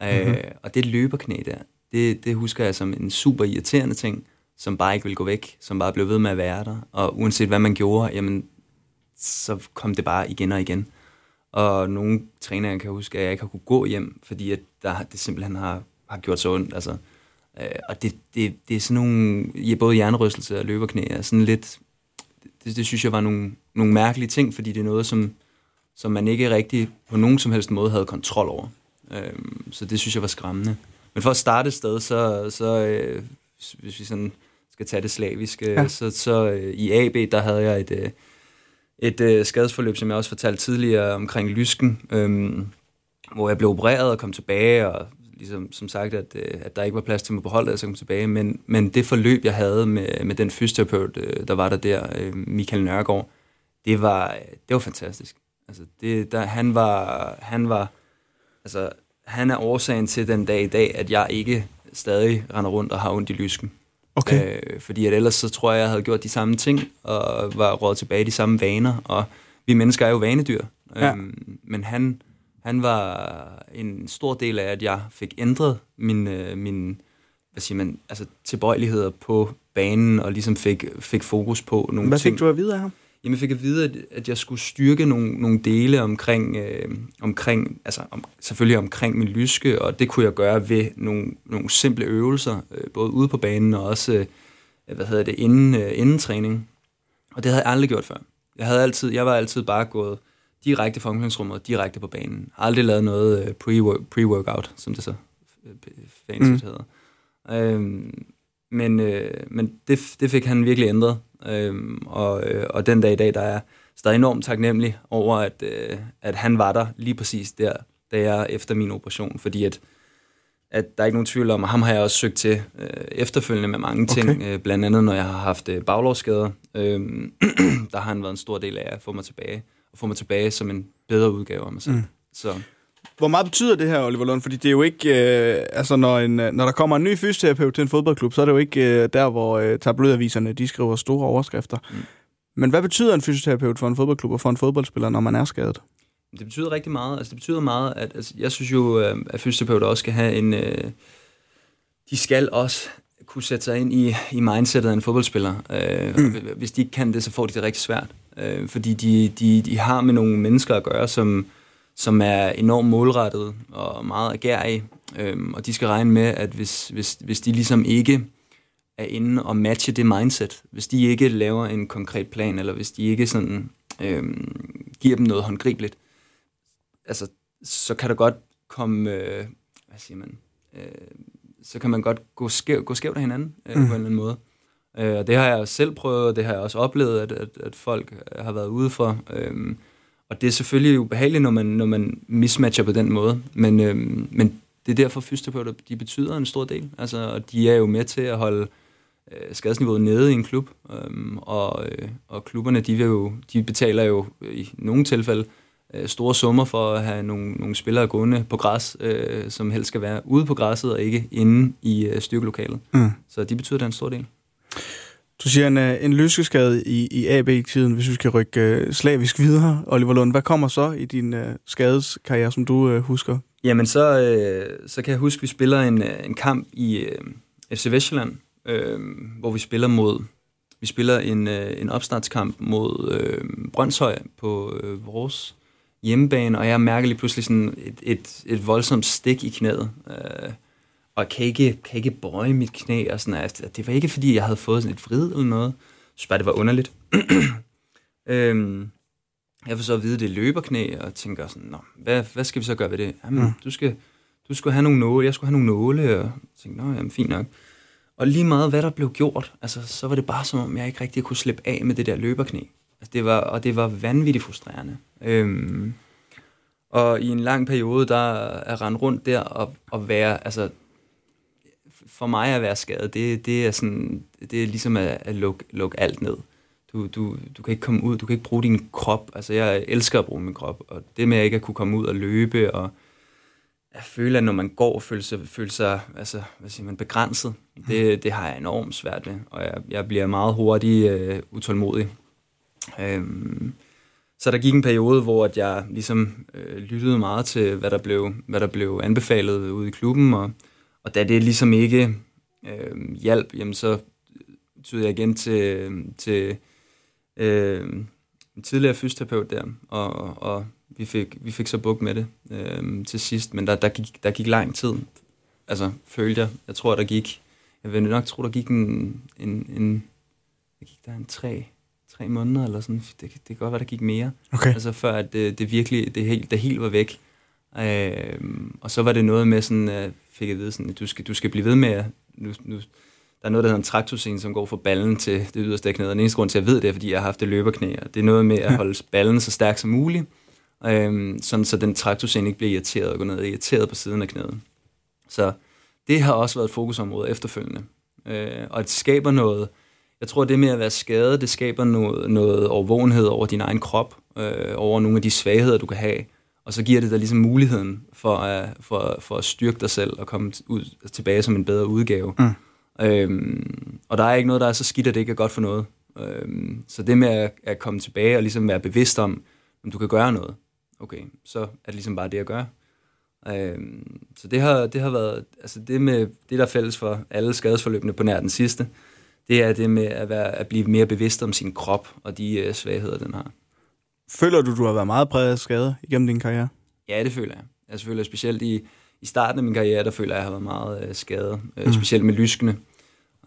Mm-hmm. Øh, og det løberknæ der, det, det husker jeg som en super irriterende ting, som bare ikke ville gå væk, som bare blev ved med at være der. Og uanset hvad man gjorde, jamen, så kom det bare igen og igen. Og nogle trænere kan huske, at jeg ikke har kunne gå hjem, fordi at der, det simpelthen har har gjort så ondt. Altså. Øh, og det, det, det er sådan nogle, ja, både hjernerystelse og løberknæ, er sådan lidt, det, det synes jeg var nogle, nogle mærkelige ting, fordi det er noget, som, som man ikke rigtig på nogen som helst måde havde kontrol over. Øh, så det synes jeg var skræmmende. Men for at starte et sted, så, så øh, hvis vi sådan skal tage det slaviske, ja. så, så øh, i AB, der havde jeg et, øh, et øh, skadesforløb, som jeg også fortalte tidligere omkring lysken, øh, hvor jeg blev opereret og kom tilbage, og ligesom, som sagt, at, øh, at der ikke var plads til mig på holdet, så kom tilbage. Men, men det forløb, jeg havde med, med den fysioterapeut, øh, der var der der, øh, Michael Nørgaard, det var, det var fantastisk. Altså, det, der, han var, han var, altså, han er årsagen til den dag i dag, at jeg ikke stadig render rundt og har ondt i lysken. Okay. Øh, fordi at ellers så tror jeg, jeg havde gjort de samme ting, og var råd tilbage i de samme vaner, og vi mennesker er jo vanedyr. Ja. Øhm, men han, han var en stor del af, at jeg fik ændret min, øh, min hvad siger man, altså tilbøjeligheder på banen, og ligesom fik, fik fokus på nogle Hvad ting. fik du at vide af ham? Jamen, jeg fik at vide, at, at jeg skulle styrke nogle, nogle dele omkring, øh, omkring altså om, selvfølgelig omkring min lyske, og det kunne jeg gøre ved nogle, nogle simple øvelser, øh, både ude på banen og også, øh, hvad hedder det, inden, øh, inden træning. Og det havde jeg aldrig gjort før. Jeg, havde altid, jeg var altid bare gået direkte fra omklædningsrummet direkte på banen. Aldrig lavet noget øh, pre-workout, som det så øh, fancy mm. hedder. Øhm, men øh, men det, det fik han virkelig ændret. Øhm, og, øh, og den dag i dag, der er stadig enormt taknemmelig over, at, øh, at han var der lige præcis der, da jeg efter min operation. Fordi at, at der er ikke nogen tvivl om, at ham har jeg også søgt til øh, efterfølgende med mange okay. ting. Øh, blandt andet, når jeg har haft øh, baglovsskader. Øh, der har han været en stor del af at få mig tilbage og få mig tilbage som en bedre udgave af mig selv. Mm. Så. Hvor meget betyder det her, Oliver Lund? Fordi det er jo ikke... Øh, altså, når, en, øh, når der kommer en ny fysioterapeut til en fodboldklub, så er det jo ikke øh, der, hvor øh, tabloidaviserne de skriver store overskrifter. Mm. Men hvad betyder en fysioterapeut for en fodboldklub og for en fodboldspiller, når man er skadet? Det betyder rigtig meget. Altså, det betyder meget, at altså, jeg synes jo, øh, at fysioterapeuter også skal have en... Øh, de skal også kunne sætte sig ind i, i mindsetet af en fodboldspiller. Øh, mm. Hvis de ikke kan det, så får de det rigtig svært øh, fordi de, de, de har med nogle mennesker at gøre, som, som er enormt målrettet og meget agerige, øh, og de skal regne med, at hvis, hvis, hvis de ligesom ikke er inde og matche det mindset, hvis de ikke laver en konkret plan, eller hvis de ikke sådan øh, giver dem noget håndgribeligt, altså, så kan der godt komme, øh, hvad siger man, øh, så kan man godt gå, skæv, gå skævt af hinanden øh, mm. på en eller anden måde. Øh, og det har jeg selv prøvet, og det har jeg også oplevet, at, at, at folk har været ude for. Øh, og det er selvfølgelig ubehageligt, når man, når man mismatcher på den måde. Men, øh, men det er derfor, fysioterapeuter de betyder en stor del. Altså, og de er jo med til at holde øh, skadesniveauet nede i en klub. Øh, og, øh, og klubberne, de, vil jo, de betaler jo i nogle tilfælde øh, store summer for at have nogle, nogle spillere gående på græs, øh, som helst skal være ude på græsset og ikke inde i øh, styrkelokalet. Mm. Så de betyder en stor del. Du siger en, øh, en lyskeskade i, i AB-tiden, hvis vi skal rykke uh, slavisk videre. Oliver Lund, hvad kommer så i din uh, skadeskarriere, som du uh, husker? Jamen, så, øh, så kan jeg huske, at vi spiller en, en kamp i øh, FC Vestjylland, øh, hvor vi spiller mod vi spiller en, øh, en opstartskamp mod øh, Brøndshøj på øh, vores hjemmebane, og jeg mærker lige pludselig sådan et, et, et voldsomt stik i knæet. Øh, og kan ikke, kan ikke bøje mit knæ. Og sådan, altså, det var ikke, fordi jeg havde fået sådan et vrid eller noget. Jeg synes bare, det var underligt. øhm, jeg får så at vide, at det er løberknæ, og tænker sådan, Nå, hvad, hvad skal vi så gøre ved det? Jamen, mm. du, skal, du skulle have nogle nåle, jeg skulle have nogle nåle, og jeg tænkte, nå, jamen, fint nok. Og lige meget, hvad der blev gjort, altså, så var det bare som om, jeg ikke rigtig kunne slippe af med det der løberknæ. Altså, det var, og det var vanvittigt frustrerende. Øhm, og i en lang periode, der er rendt rundt der og, og være, altså, for mig at være skadet, det, det er sådan, det er ligesom at, at lukke, lukke alt ned. Du, du, du kan ikke komme ud, du kan ikke bruge din krop. Altså, jeg elsker at bruge min krop, og det med at ikke at kunne komme ud og løbe, og at føle, at når man går, føle sig, føle sig altså, hvad siger man, begrænset, det, det har jeg enormt svært ved, og jeg, jeg bliver meget hurtigt uh, utålmodig. Um, så der gik en periode, hvor at jeg ligesom øh, lyttede meget til, hvad der blev, hvad der blev anbefalet ude i klubben, og og da det ligesom ikke øh, hjalp, jamen så øh, tog jeg igen til, til øh, en tidligere fysioterapeut der, og, og vi, fik, vi fik så buk med det øh, til sidst, men der, der, gik, der gik lang tid, altså følte jeg. Jeg tror, der gik, jeg vil nok tro, der gik en, en, en der gik der? En tre, tre måneder eller sådan. Det, det kan godt være, der gik mere. Okay. Altså før, at det, det virkelig, det helt, det helt var væk. Øh, og så var det noget med sådan, øh, fik jeg at vide, sådan, at du skal, du skal blive ved med nu, nu, der er noget, der hedder en traktorscene, som går fra ballen til det yderste af knæet. Og den eneste grund til, at jeg ved det, er, fordi jeg har haft det løberknæ. Og det er noget med at holde ballen så stærk som muligt, øhm, sådan så den traktorscene ikke bliver irriteret og går ned irriteret på siden af knæet. Så det har også været et fokusområde efterfølgende. Øh, og det skaber noget, jeg tror, det med at være skadet, det skaber noget, noget overvågenhed over din egen krop, øh, over nogle af de svagheder, du kan have, og så giver det dig ligesom muligheden for at, for, for at styrke dig selv og komme ud, tilbage som en bedre udgave. Mm. Øhm, og der er ikke noget, der er så skidt, at det ikke er godt for noget. Øhm, så det med at, at komme tilbage og ligesom være bevidst om, om du kan gøre noget, okay, så er det ligesom bare det at gøre. Øhm, så det har, det har været, altså det med, det der er fælles for alle skadesforløbene på nær den sidste, det er det med at, være, at blive mere bevidst om sin krop og de uh, svagheder, den har. Føler du, du har været meget præget af skader igennem din karriere? Ja, det føler jeg. Jeg føler specielt i, i starten af min karriere, der føler jeg, at jeg har været meget øh, skadet. Øh, mm. Specielt med lyskene.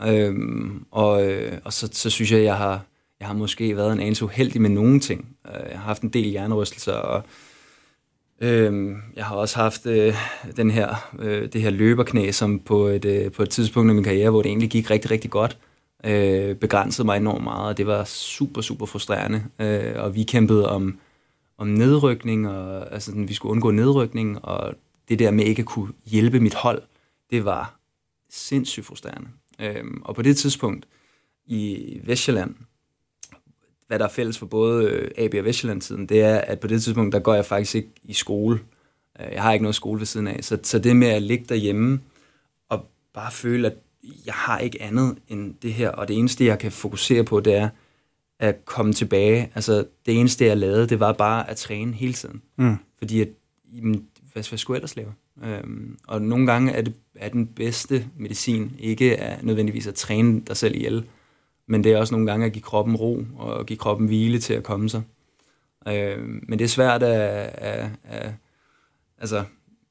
Øhm, og øh, og så, så synes jeg, at jeg har, jeg har måske været en anelse uheldig med nogle ting. Øh, jeg har haft en del hjernerystelser, og øh, jeg har også haft øh, den her, øh, det her løberknæ, som på et, øh, på et tidspunkt i min karriere, hvor det egentlig gik rigtig, rigtig godt, øh, begrænsede mig enormt meget, og det var super, super frustrerende. Øh, og vi kæmpede om, om nedrykning, og altså, vi skulle undgå nedrykning, og det der med ikke at kunne hjælpe mit hold, det var sindssygt frustrerende. Øh, og på det tidspunkt i Vestjylland, hvad der er fælles for både øh, AB og Vestjylland-tiden, det er, at på det tidspunkt, der går jeg faktisk ikke i skole. Øh, jeg har ikke noget skole ved siden af. Så, så det med at ligge derhjemme og bare føle, at jeg har ikke andet end det her, og det eneste, jeg kan fokusere på, det er at komme tilbage. Altså, det eneste, jeg lavede, det var bare at træne hele tiden. Mm. Fordi, at, jamen, hvad, hvad skulle jeg ellers lave? Øhm, og nogle gange er, det, er den bedste medicin ikke er nødvendigvis at træne dig selv ihjel, men det er også nogle gange at give kroppen ro, og give kroppen hvile til at komme sig. Øhm, men det er svært at, at, at altså,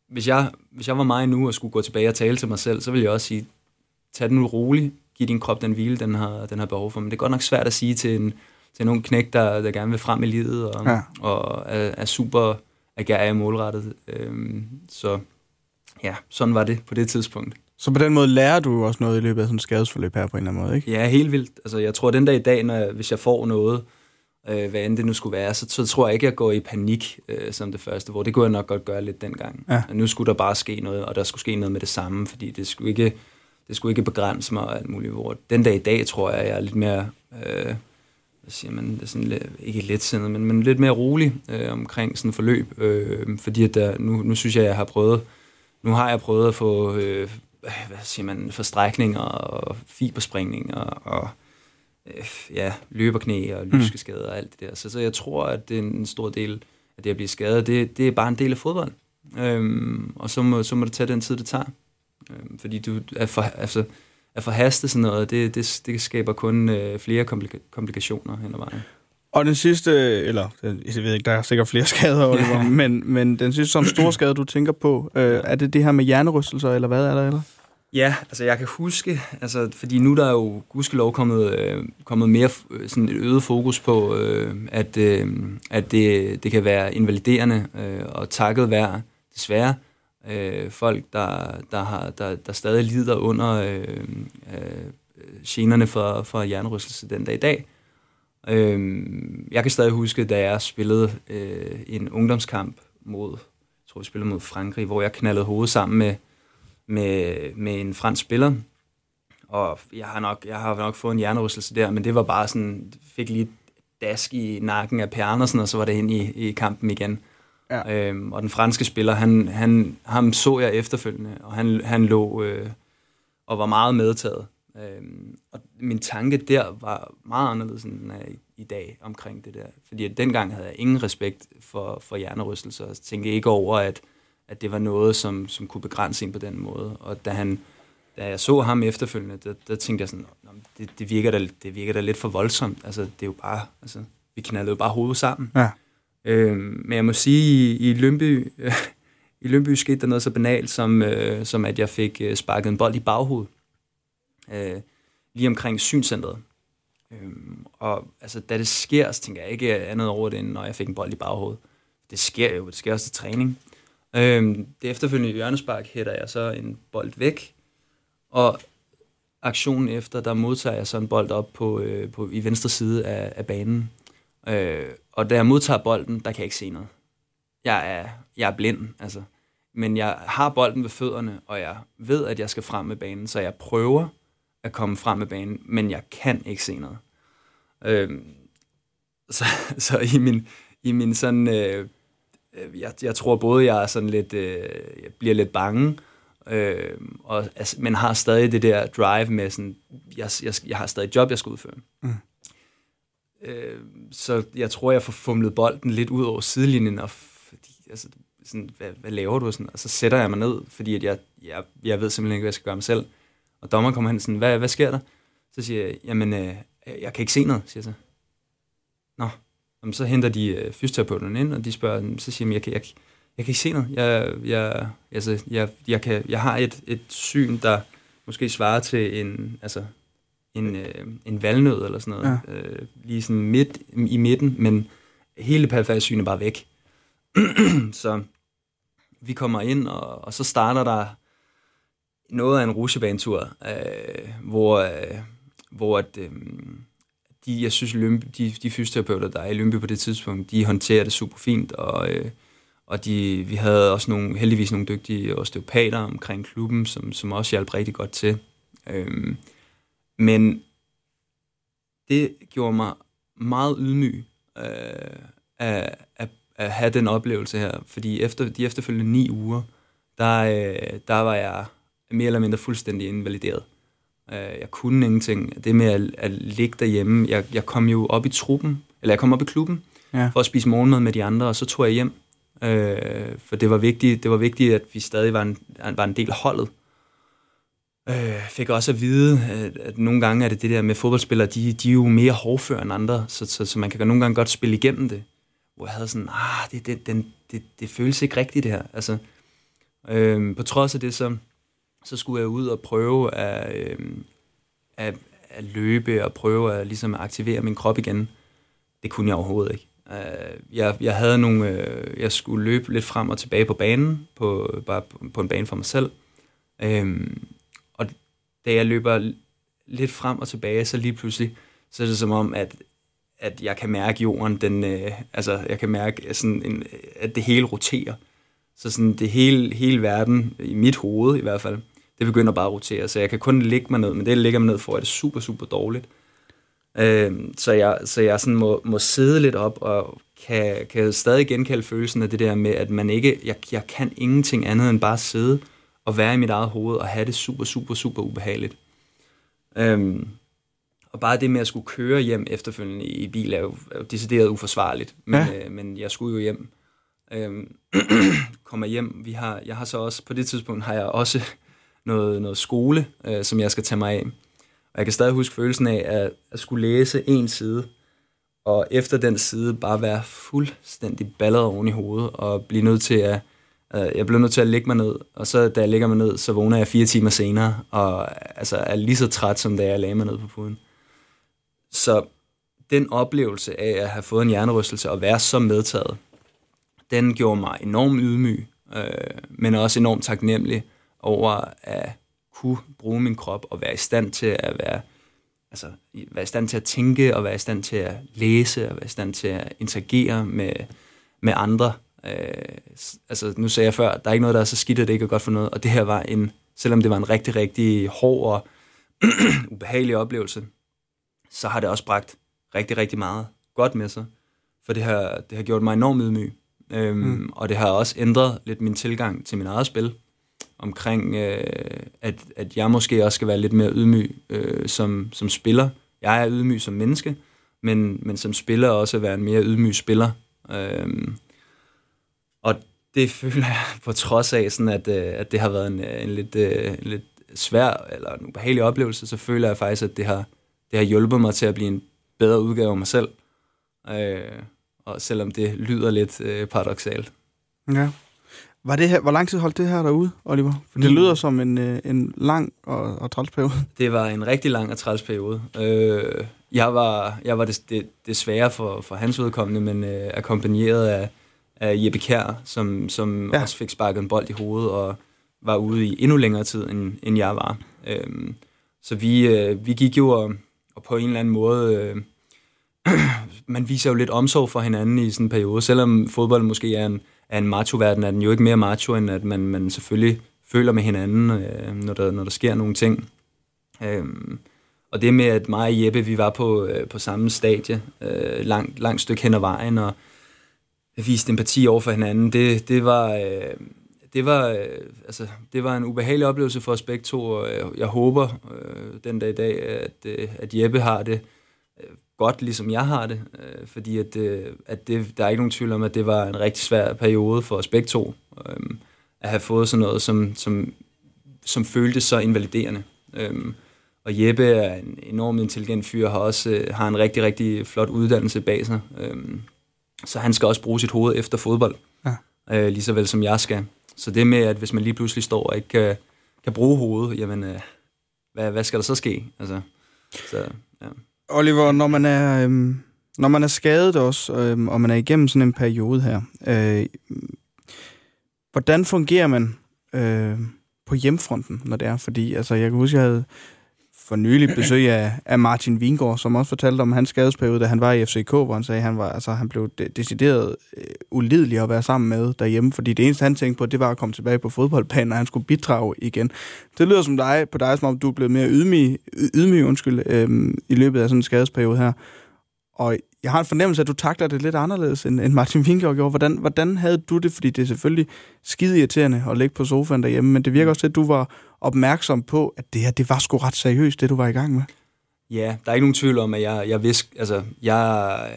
hvis jeg, hvis jeg var mig nu og skulle gå tilbage og tale til mig selv, så ville jeg også sige, tag den nu roligt, giv din krop den hvile, den har, den har behov for. Men det er godt nok svært at sige til en, til en knæk, der, der gerne vil frem i livet, og, ja. og er, er super agerig målrettet. Øhm, så ja, sådan var det på det tidspunkt. Så på den måde lærer du også noget i løbet af sådan et skadesforløb her på en eller anden måde, ikke? Ja, helt vildt. Altså, jeg tror, at den dag i dag, når jeg, hvis jeg får noget, øh, hvad end det nu skulle være, så, så tror jeg ikke, jeg går i panik øh, som det første, hvor det kunne jeg nok godt gøre lidt dengang. Ja. Og nu skulle der bare ske noget, og der skulle ske noget med det samme, fordi det skulle ikke, det skulle ikke begrænse mig og alt muligt. Hvor den dag i dag, tror jeg, jeg er lidt mere, øh, hvad siger man, det er sådan ikke let men, men lidt mere rolig øh, omkring sådan forløb, øh, fordi at der, nu, nu synes jeg, jeg har prøvet, nu har jeg prøvet at få, øh, hvad siger man, forstrækninger og fiberspringninger og øh, ja, løberknæ og lyske og alt det der. Så, så jeg tror, at det er en stor del af det at blive skadet, det, det er bare en del af fodbold. Øhm, og så må, så må det tage den tid, det tager. Øhm, fordi du er for, altså, at forhaste sådan noget, det, det, det skaber kun øh, flere komplika- komplikationer hen ad vejen. Og den sidste, eller jeg ved ikke, der er sikkert flere skader, Oliver, ja. men, men den sidste som store skade, du tænker på, øh, er det det her med hjernerystelser, eller hvad er der? Eller? Ja, altså jeg kan huske, altså, fordi nu der er jo gudskelov kommet, øh, kommet mere øh, sådan et øget fokus på, øh, at, øh, at det, det kan være invaliderende øh, og takket være, desværre, øh, folk, der, der, har, der, der stadig lider under øh, øh, generne for, for hjernerystelse den dag i dag. Øh, jeg kan stadig huske, da jeg spillede øh, en ungdomskamp mod, jeg tror vi spillede mod Frankrig, hvor jeg knaldede hovedet sammen med med, med en fransk spiller. Og jeg har, nok, jeg har nok fået en hjernerystelse der, men det var bare sådan, fik lige dask i nakken af Per Andersen, og så var det ind i, i kampen igen. Ja. Øhm, og den franske spiller, han, han, ham så jeg efterfølgende, og han, han lå øh, og var meget medtaget. Øhm, og min tanke der var meget anderledes, end den er i, i dag omkring det der. Fordi dengang havde jeg ingen respekt for, for hjernerystelser, og tænkte ikke over, at at det var noget, som, som kunne begrænse en på den måde. Og da, han, da jeg så ham efterfølgende, der, der tænkte jeg sådan, det, det, virker da, det virker da lidt for voldsomt. Altså, det er jo bare, altså, vi knaldede jo bare hovedet sammen. Ja. Øh, men jeg må sige, i, i Lønby, øh, i Lønby skete der noget så banalt, som, øh, som at jeg fik øh, sparket en bold i baghovedet. Øh, lige omkring synscentret. Øh, og altså, da det sker, så tænker jeg ikke andet over det, end når jeg fik en bold i baghovedet. Det sker jo, det sker også til træning. Øh, det efterfølgende hjørnespark hætter jeg så en bold væk, og aktionen efter, der modtager jeg så en bold op på, øh, på i venstre side af, af banen. Øh, og da jeg modtager bolden, der kan jeg ikke se noget. Jeg er, jeg er blind, altså. Men jeg har bolden ved fødderne, og jeg ved, at jeg skal frem med banen, så jeg prøver at komme frem med banen, men jeg kan ikke se noget. Øh, så, så i min, i min sådan øh, øh, jeg, jeg tror både, jeg er sådan lidt, øh, jeg bliver lidt bange, øh, og, altså, men har stadig det der drive med sådan, jeg, jeg, jeg har stadig et job, jeg skal udføre. Mm. Øh, så jeg tror, jeg får fumlet bolden lidt ud over sidelinjen, og fordi, altså, sådan, hvad, hvad laver du? Sådan, og så sætter jeg mig ned, fordi at jeg, jeg, jeg ved simpelthen ikke, hvad jeg skal gøre mig selv. Og dommeren kommer hen sådan, hvad, hvad sker der? Så siger jeg, jamen, øh, jeg kan ikke se noget, siger jeg så. Nå, Jamen, så henter de øh, fysioterapeuterne ind, og de spørger, så siger jeg, jeg kan, jeg, jeg kan ikke se noget. Jeg, jeg, altså, jeg, jeg, kan, jeg har et, et syn, der måske svarer til en, altså, en, øh, en valnød eller sådan noget. Ja. Øh, lige sådan midt i midten, men hele periferisynet er bare væk. så vi kommer ind, og, og så starter der noget af en rusjebanetur, øh, hvor, øh, hvor at, øh, de, jeg synes, Lømpe, de, de fysioterapeuter, der er i Lømpe på det tidspunkt, de håndterer det super fint, og, øh, og de, vi havde også nogle, heldigvis nogle dygtige osteopater omkring klubben, som, som også hjalp rigtig godt til. Øhm, men det gjorde mig meget ydmyg øh, at, at, at have den oplevelse her, fordi efter de efterfølgende ni uger, der, øh, der var jeg mere eller mindre fuldstændig invalideret. Øh, jeg kunne ingenting. Det med at, at ligge derhjemme. Jeg, jeg kom jo op i truppen, eller jeg kom op i klubben, ja. for at spise morgenmad med de andre, og så tog jeg hjem. Øh, for det var, vigtigt, det var vigtigt, at vi stadig var en, var en del af holdet. Øh, fik også at vide, at, at nogle gange er det det der med fodboldspillere, de, de er jo mere hårdføre end andre, så, så, så man kan nogle gange godt spille igennem det. Hvor jeg havde sådan, ah, det, det, det, det, det føles ikke rigtigt det her. Altså, øh, på trods af det, så, så skulle jeg ud og prøve at, øh, at, at løbe og prøve at ligesom aktivere min krop igen. Det kunne jeg overhovedet ikke. Uh, jeg, jeg havde nogle, øh, jeg skulle løbe lidt frem og tilbage på banen, på, bare på, på en bane for mig selv. Um, da jeg løber lidt frem og tilbage, så lige pludselig, så er det som om, at, at jeg kan mærke jorden, den, øh, altså jeg kan mærke, sådan en, at det hele roterer. Så sådan det hele, hele verden, i mit hoved i hvert fald, det begynder bare at rotere. Så jeg kan kun ligge mig ned, men det jeg ligger mig ned for, er det super, super dårligt. Øh, så jeg, så jeg sådan må, må sidde lidt op og kan, kan stadig genkalde følelsen af det der med, at man ikke, jeg, jeg kan ingenting andet end bare sidde og være i mit eget hoved og have det super, super, super ubehageligt. Øhm, og bare det med at skulle køre hjem efterfølgende i bil er jo, er jo decideret uforsvarligt. Men, ja. øh, men jeg skulle jo hjem. Øhm, kommer hjem. Vi har, jeg har så også, på det tidspunkt har jeg også noget, noget skole, øh, som jeg skal tage mig af. Og jeg kan stadig huske følelsen af at, at skulle læse en side, og efter den side bare være fuldstændig ballet oven i hovedet, og blive nødt til at, Øh, jeg blev nødt til at lægge mig ned, og så da jeg lægger mig ned, så vågner jeg fire timer senere, og altså, er lige så træt, som da jeg lagde mig ned på puden. Så den oplevelse af at have fået en hjernerystelse og være så medtaget, den gjorde mig enormt ydmyg, øh, men også enormt taknemmelig over at kunne bruge min krop og være i stand til at være altså, være i stand til at tænke, og være i stand til at læse, og være i stand til at interagere med, med andre. Øh, altså, nu sagde jeg før, der er ikke noget, der er så skidt, at det ikke er godt for noget, og det her var en, selvom det var en rigtig, rigtig hård og ubehagelig oplevelse, så har det også bragt rigtig, rigtig meget godt med sig, for det har, det har gjort mig enormt ydmyg, øhm, mm. og det har også ændret lidt min tilgang til min eget spil, omkring, øh, at, at jeg måske også skal være lidt mere ydmyg øh, som, som spiller. Jeg er ydmyg som menneske, men, men som spiller også at være en mere ydmyg spiller. Øh, og det føler jeg på trods af, sådan at, øh, at det har været en, en, lidt, øh, en lidt svær eller en ubehagelig oplevelse, så føler jeg faktisk, at det har, det har hjulpet mig til at blive en bedre udgave af mig selv. Øh, og selvom det lyder lidt øh, paradoxalt. Ja. Var det her, hvor lang tid holdt det her derude, Oliver? For det lyder som en, øh, en lang og, og træls periode. Det var en rigtig lang og træls periode. Øh, jeg var, jeg var det, det, det svære for, for hans vedkommende, men øh, akkompagneret af, af Jeppe Kjær, som, som ja. også fik sparket en bold i hovedet og var ude i endnu længere tid, end, end jeg var. Øh, så vi, øh, vi gik jo og, og på en eller anden måde... Øh, man viser jo lidt omsorg for hinanden i sådan en periode, selvom fodbold måske er en af en macho-verden er den jo ikke mere macho, end at man, man selvfølgelig føler med hinanden, øh, når, der, når der sker nogle ting. Øh, og det med, at mig og Jeppe, vi var på, øh, på samme stadie, øh, langt, langt stykke hen ad vejen, og vist empati over for hinanden, det, det var... Øh, det var, øh, altså, det var en ubehagelig oplevelse for os begge to, og jeg, jeg håber øh, den dag i dag, at, øh, at Jeppe har det øh, godt, ligesom jeg har det, øh, fordi at, øh, at det, der er ikke nogen tvivl om, at det var en rigtig svær periode for os begge to, øh, at have fået sådan noget, som, som, som føltes så invaliderende. Øh, og Jeppe er en enormt intelligent fyr, har også øh, har en rigtig, rigtig flot uddannelse bag sig, øh, så han skal også bruge sit hoved efter fodbold, ja. øh, lige så vel som jeg skal. Så det med, at hvis man lige pludselig står og ikke kan, kan bruge hovedet, jamen, øh, hvad, hvad skal der så ske? Altså, så, ja. Oliver, når man er, øhm, når man er skadet også, øhm, og man er igennem sådan en periode her, øh, hvordan fungerer man øh, på hjemfronten, når det er? Fordi altså, jeg kan huske, jeg havde for nylig besøg af, af Martin Vingård, som også fortalte om hans skadesperiode, da han var i FCK, hvor han sagde, at han, var, altså, han blev de- decideret øh, ulidelig at være sammen med derhjemme, fordi det eneste, han tænkte på, det var at komme tilbage på fodboldbanen, og han skulle bidrage igen. Det lyder som dig, på dig, som om du er blevet mere ydmyg, ydmyg undskyld, øh, i løbet af sådan en skadesperiode her. Og jeg har en fornemmelse af, at du takler det lidt anderledes, end, end Martin Vingård gjorde. Hvordan, hvordan havde du det? Fordi det er selvfølgelig skide irriterende at ligge på sofaen derhjemme, men det virker også til, at du var opmærksom på, at det her, det var sgu ret seriøst, det du var i gang med. Ja, der er ikke nogen tvivl om, at jeg, jeg vidste, altså, jeg,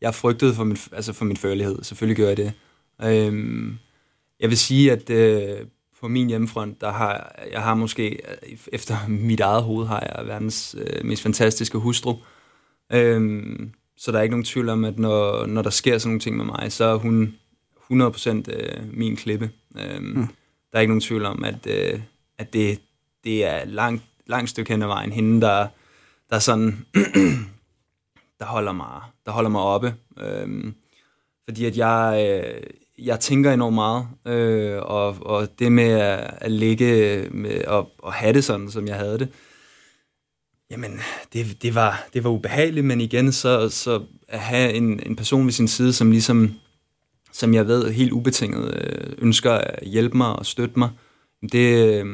jeg frygtede for min, altså for min førlighed. Selvfølgelig gør jeg det. Øhm, jeg vil sige, at øh, på min hjemmefront, der har jeg har måske, efter mit eget hoved, har jeg verdens øh, mest fantastiske hustru. Øhm, så der er ikke nogen tvivl om, at når, når der sker sådan nogle ting med mig, så er hun 100% øh, min klippe. Øhm, mm. Der er ikke nogen tvivl om, at, øh, at det, det er langt, langt stykke hen ad vejen hende, der, der sådan, der holder mig, der holder mig oppe. Øhm, fordi at jeg, øh, jeg tænker enormt meget, øh, og, og det med at, at ligge med, og, og have det sådan, som jeg havde det, Jamen, det, det, var, det var ubehageligt, men igen, så, så at have en, en person ved sin side, som ligesom, som jeg ved, helt ubetinget øh, ønsker at hjælpe mig og støtte mig, det, øh,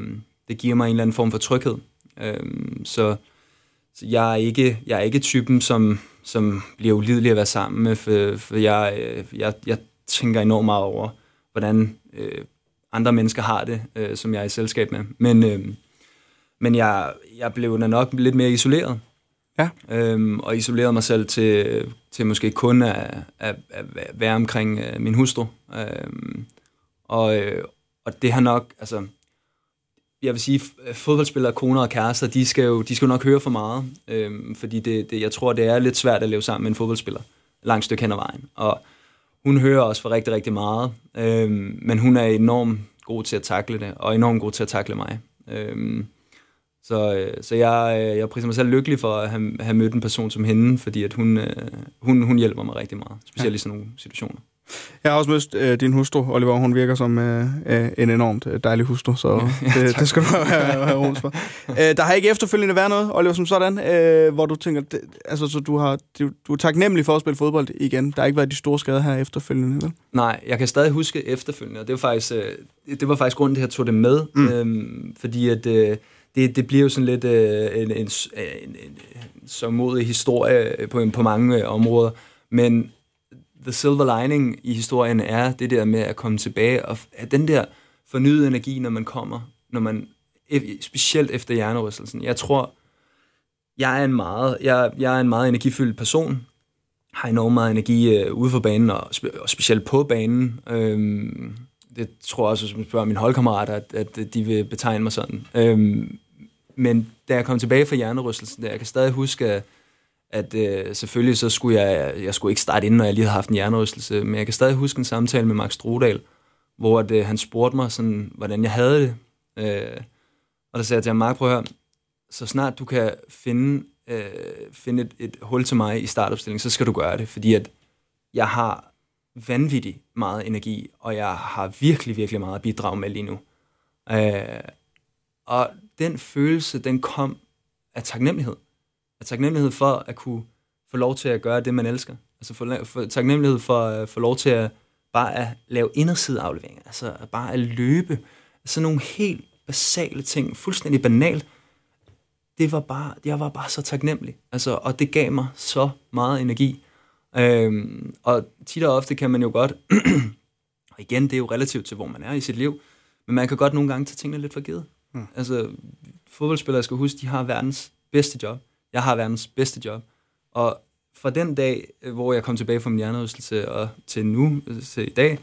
det giver mig en eller anden form for tryghed. Øhm, så, så jeg, er ikke, jeg er ikke typen, som, som bliver ulidelig at være sammen med, for, for jeg, øh, jeg, jeg tænker enormt meget over, hvordan øh, andre mennesker har det, øh, som jeg er i selskab med. Men, øh, men jeg, jeg blev nok lidt mere isoleret. Ja. Øhm, og isolerede mig selv til, til måske kun at, at, at være omkring øh, min hustru. Øhm, og, øh, og det har nok, altså, jeg vil sige, fodboldspillere, koner og kærester, de skal jo, de skal jo nok høre for meget, øhm, fordi det, det, jeg tror, det er lidt svært at leve sammen med en fodboldspiller, langt stykke hen ad vejen. Og hun hører også for rigtig, rigtig meget, øhm, men hun er enormt god til at takle det, og enormt god til at takle mig. Øhm, så, øh, så jeg, øh, jeg priser mig selv lykkelig for at have, have mødt en person som hende, fordi at hun, øh, hun, hun hjælper mig rigtig meget, specielt ja. i sådan nogle situationer. Jeg har også mødt øh, din hustru, Oliver. Hun virker som øh, øh en enormt dejlig hustru, så det, det skal du have, have ros for. Øh, der har ikke efterfølgende været noget, Oliver, som sådan, øh, hvor du tænker, det, altså, så du, har, du, du er taknemmelig for at spille fodbold igen. Der har ikke været de store skader her efterfølgende, vel? Nej, jeg kan stadig huske efterfølgende, og det var faktisk, øh, det var faktisk grunden til, at jeg tog det med, mm. øh, fordi at... Øh, det, det bliver jo sådan lidt øh, en, en, en, en, en så modig historie på, på mange øh, områder, men the silver lining i historien er det der med at komme tilbage og at den der fornyede energi, når man kommer, når man e, specielt efter hjernerystelsen. Jeg tror, jeg er en meget, jeg, jeg er en meget energifyldt person, har enormt meget energi øh, ude for banen, og, spe, og specielt på banen. Øhm, det tror jeg også, hvis man spørger mine holdkammerater, at, at de vil betegne mig sådan. Øhm, men da jeg kom tilbage fra hjernerystelsen, der, jeg kan stadig huske, at at øh, selvfølgelig så skulle jeg, jeg skulle ikke starte ind, når jeg lige havde haft en hjernerystelse, men jeg kan stadig huske en samtale med Max Strudal, hvor at, øh, han spurgte mig, sådan, hvordan jeg havde det. Øh, og der sagde jeg til ham, Mark, prøv at høre, så snart du kan finde, øh, finde et, et hul til mig i startopstillingen, så skal du gøre det, fordi at jeg har vanvittigt meget energi, og jeg har virkelig, virkelig meget at bidrage med lige nu. Øh, og den følelse, den kom af taknemmelighed af taknemmelighed for at kunne få lov til at gøre det, man elsker. Altså for, for taknemmelighed for at få lov til at bare at lave indersideafleveringer, altså bare at løbe. Sådan nogle helt basale ting, fuldstændig banalt. Det var bare, jeg var bare så taknemmelig. Altså, og det gav mig så meget energi. Øhm, og tit og ofte kan man jo godt, og igen, det er jo relativt til, hvor man er i sit liv, men man kan godt nogle gange tage tingene lidt for givet. Mm. Altså, fodboldspillere skal huske, de har verdens bedste job jeg har verdens bedste job. Og fra den dag, øh, hvor jeg kom tilbage fra min hjernerystelse og til nu, øh, til i dag,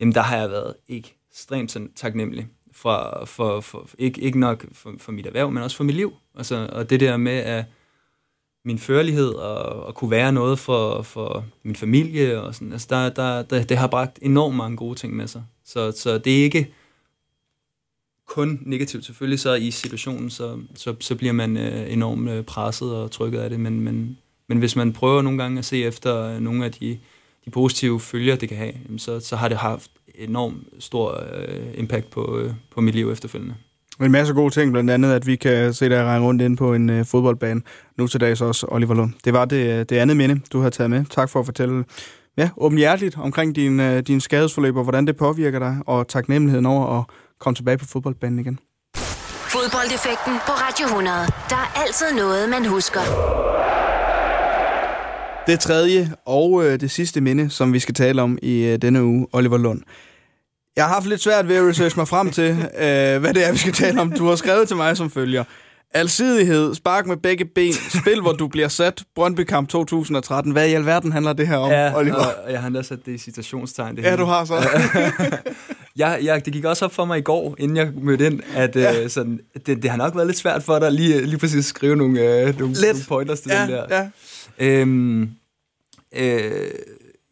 jamen der har jeg været ekstremt taknemmelig. For, for, for, ikke, ikke nok for, for mit erhverv, men også for mit liv. Altså, og det der med at min førlighed og, og kunne være noget for, for min familie og sådan, altså der, der, der, det har bragt enormt mange gode ting med sig. Så, så det er ikke kun negativt. Selvfølgelig så i situationen, så, så, så bliver man øh, enormt øh, presset og trykket af det, men, men, men hvis man prøver nogle gange at se efter øh, nogle af de, de positive følger, det kan have, så, så har det haft enormt stor øh, impact på, øh, på mit liv efterfølgende. En masse gode ting, blandt andet, at vi kan se dig regne rundt ind på en øh, fodboldbane. Nu til dags også, Oliver Lund. Det var det, det andet minde, du har taget med. Tak for at fortælle ja, åbenhjerteligt omkring din, øh, din skadesforløb og hvordan det påvirker dig, og taknemmeligheden over at komme tilbage på fodboldbanen igen. Fodboldeffekten på Radio 100. Der er altid noget, man husker. Det tredje og øh, det sidste minde, som vi skal tale om i øh, denne uge, Oliver Lund. Jeg har haft lidt svært ved at researche mig frem til, øh, hvad det er, vi skal tale om. Du har skrevet til mig som følger. Alsidighed, spark med begge ben, spil, hvor du bliver sat, Brøndby Kamp 2013. Hvad i alverden handler det her om, ja, Oliver? Og jeg har endda sat det i citationstegn. Det ja, du har så. jeg, jeg, det gik også op for mig i går, inden jeg mødte ind, at ja. øh, sådan, det, det har nok været lidt svært for dig lige, lige præcis at skrive nogle, øh, nogle, lidt. nogle pointers til ja, den der. Ja. Øhm, øh,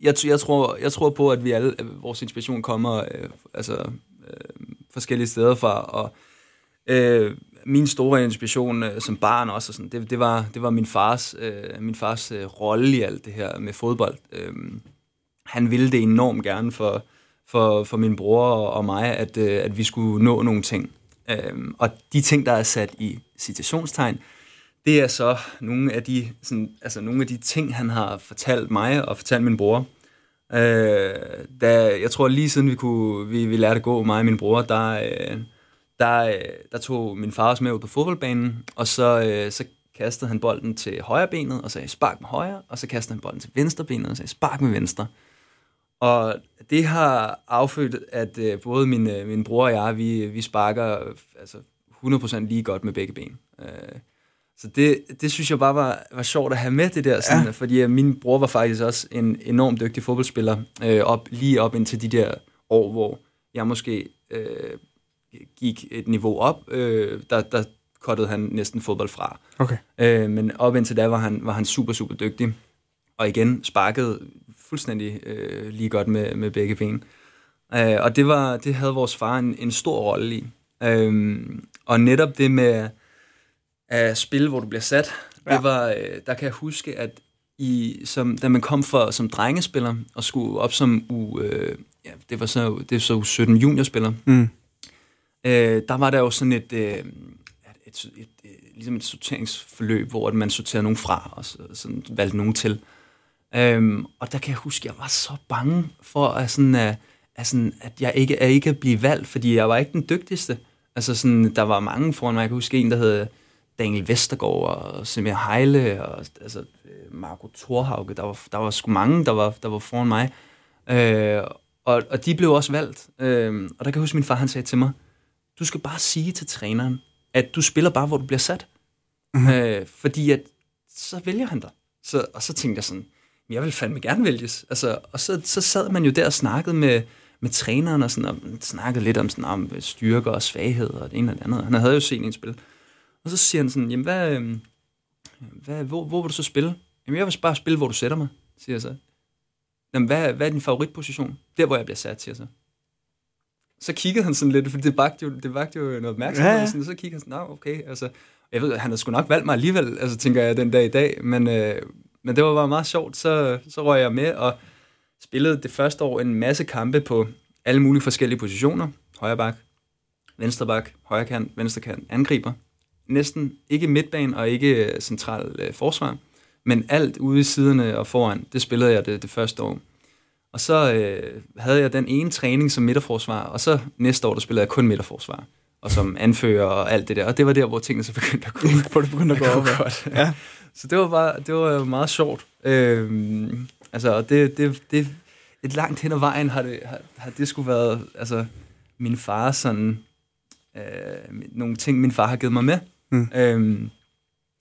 jeg, jeg, tror, jeg tror på, at vi alle, at vores inspiration kommer øh, altså, øh, forskellige steder fra, og øh, min store inspiration øh, som barn også, og sådan, det, det, var, det var min fars, øh, min fars øh, rolle i alt det her med fodbold. Øh, han ville det enormt gerne for, for, for min bror og, og mig, at, øh, at vi skulle nå nogle ting. Øh, og de ting, der er sat i citationstegn, det er så nogle af de, sådan, altså nogle af de ting, han har fortalt mig og fortalt min bror. Øh, da, jeg tror lige siden vi, kunne, vi, vi lærte at gå, mig og min bror, der, øh, der, øh, der tog min far os med ud på fodboldbanen, og så, øh, så kastede han bolden til højre benet og sagde spark med højre, og så kastede han bolden til venstre benet og sagde spark med venstre. Og det har affødt, at øh, både min, øh, min bror og jeg, vi, vi sparker altså 100% lige godt med begge ben. Øh, så det, det synes jeg bare var, var sjovt at have med det der, sådan, ja. fordi min bror var faktisk også en enormt dygtig fodboldspiller, øh, op, lige op indtil de der år, hvor jeg måske øh, gik et niveau op, øh, der, der kottede han næsten fodbold fra. Okay. Øh, men op indtil da var han, var han super, super dygtig. Og igen sparkede fuldstændig øh, lige godt med, med begge ben. Øh, og det, var, det havde vores far en, en stor rolle i. Øh, og netop det med at spille, hvor du bliver sat, ja. det var, øh, der kan jeg huske, at i, som, da man kom for, som drengespiller og skulle op som u, øh, ja, det var så, det var så 17 juniorspiller, mm. øh, der var der jo sådan et, øh, et, et, et, et, ligesom et sorteringsforløb, hvor man sorterede nogen fra, og så, sådan valgte nogen til. Øhm, og der kan jeg huske, at jeg var så bange for, at, sådan, at, at, sådan, at jeg ikke, at ikke at blive valgt, fordi jeg var ikke den dygtigste. Altså sådan, der var mange foran mig. Jeg kan huske en, der hed Daniel Vestergaard og Semir Heile og altså, Marco Thorhauge. Der var, der var sgu mange, der var, der var foran mig. Øh, og, og de blev også valgt. Øh, og der kan jeg huske, at min far han sagde til mig, du skal bare sige til træneren, at du spiller bare, hvor du bliver sat. Mm-hmm. Øh, fordi at, så vælger han dig. Så, og så tænkte jeg sådan, jeg vil fandme gerne vælges. Altså, og så, så sad man jo der og snakkede med, med træneren og, sådan, og snakkede lidt om, sådan, om styrker og svaghed og det ene og det andet. Han havde jo set en spil. Og så siger han sådan, jamen hvad, øhm, hvad, hvor, hvor vil du så spille? Jamen jeg vil bare spille, hvor du sætter mig, siger jeg så. Jamen hvad, hvad er din favoritposition? Der, hvor jeg bliver sat, siger jeg så. Så kiggede han sådan lidt, for det vagte jo, det vagte jo noget opmærksomhed, ja, ja. Sådan, og så kiggede han sådan, nah, okay, altså, jeg ved, han havde sgu nok valgt mig alligevel, altså tænker jeg den dag i dag, men, øh, men det var bare meget sjovt, så, så røg jeg med og spillede det første år en masse kampe på alle mulige forskellige positioner. Højre bak, venstre bak, højre kant, venstre kant, angriber. Næsten ikke midtbane og ikke øh, central øh, forsvar, men alt ude i siderne og foran, det spillede jeg det, det første år. Og så øh, havde jeg den ene træning som midterforsvar, og så næste år, der spillede jeg kun midterforsvar og som anfører og alt det der. Og det var der, hvor tingene så begyndte at gå, hvor det begyndte at gå op. Godt. Ja. Så det var bare, det var meget sjovt. Øhm, altså, det, det, det, et langt hen ad vejen har det, har, har det skulle været, altså, min far sådan, øh, nogle ting, min far har givet mig med. Mm. Øhm,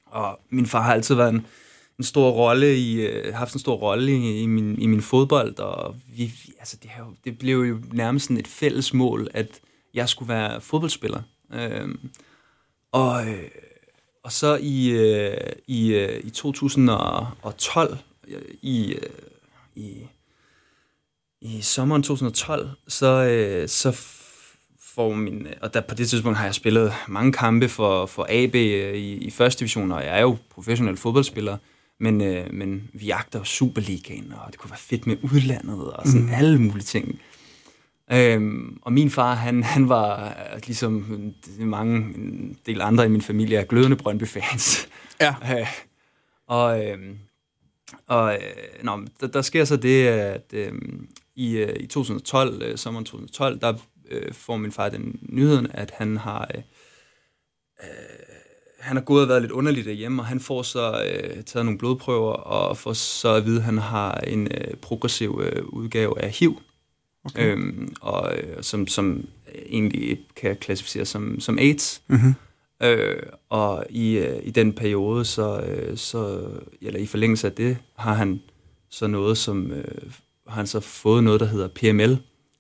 og min far har altid været en, en stor rolle i, øh, haft en stor rolle i, i, min, i min fodbold, og vi, vi altså det, her, det blev jo nærmest sådan et fælles mål, at jeg skulle være fodboldspiller. Øhm, og, øh, og så i, øh, i, øh, i 2012, øh, i, øh, i, i sommeren 2012, så, øh, så får min, og der, på det tidspunkt har jeg spillet mange kampe for, for AB øh, i, i første division, og jeg er jo professionel fodboldspiller, men, øh, men vi jagter Superligaen, og det kunne være fedt med udlandet, og sådan mm. alle mulige ting. Øhm, og min far, han, han var øh, ligesom mange en del andre i min familie, er glødende Brøndby-fans. Ja. øh, og øh, og øh, nå, der, der sker så det, at øh, i, øh, i 2012, øh, sommeren 2012, der øh, får min far den nyheden, at han har... Øh, øh, han har gået og været lidt underligt derhjemme, og han får så øh, taget nogle blodprøver, og får så at vide, at han har en øh, progressiv øh, udgave af HIV okay. øhm, og øh, som, som egentlig kan klassificeres som, som AIDS. Mm-hmm. Øh, og i, øh, i den periode, så, øh, så, eller i forlængelse af det, har han så noget, som øh, har han så fået noget, der hedder PML,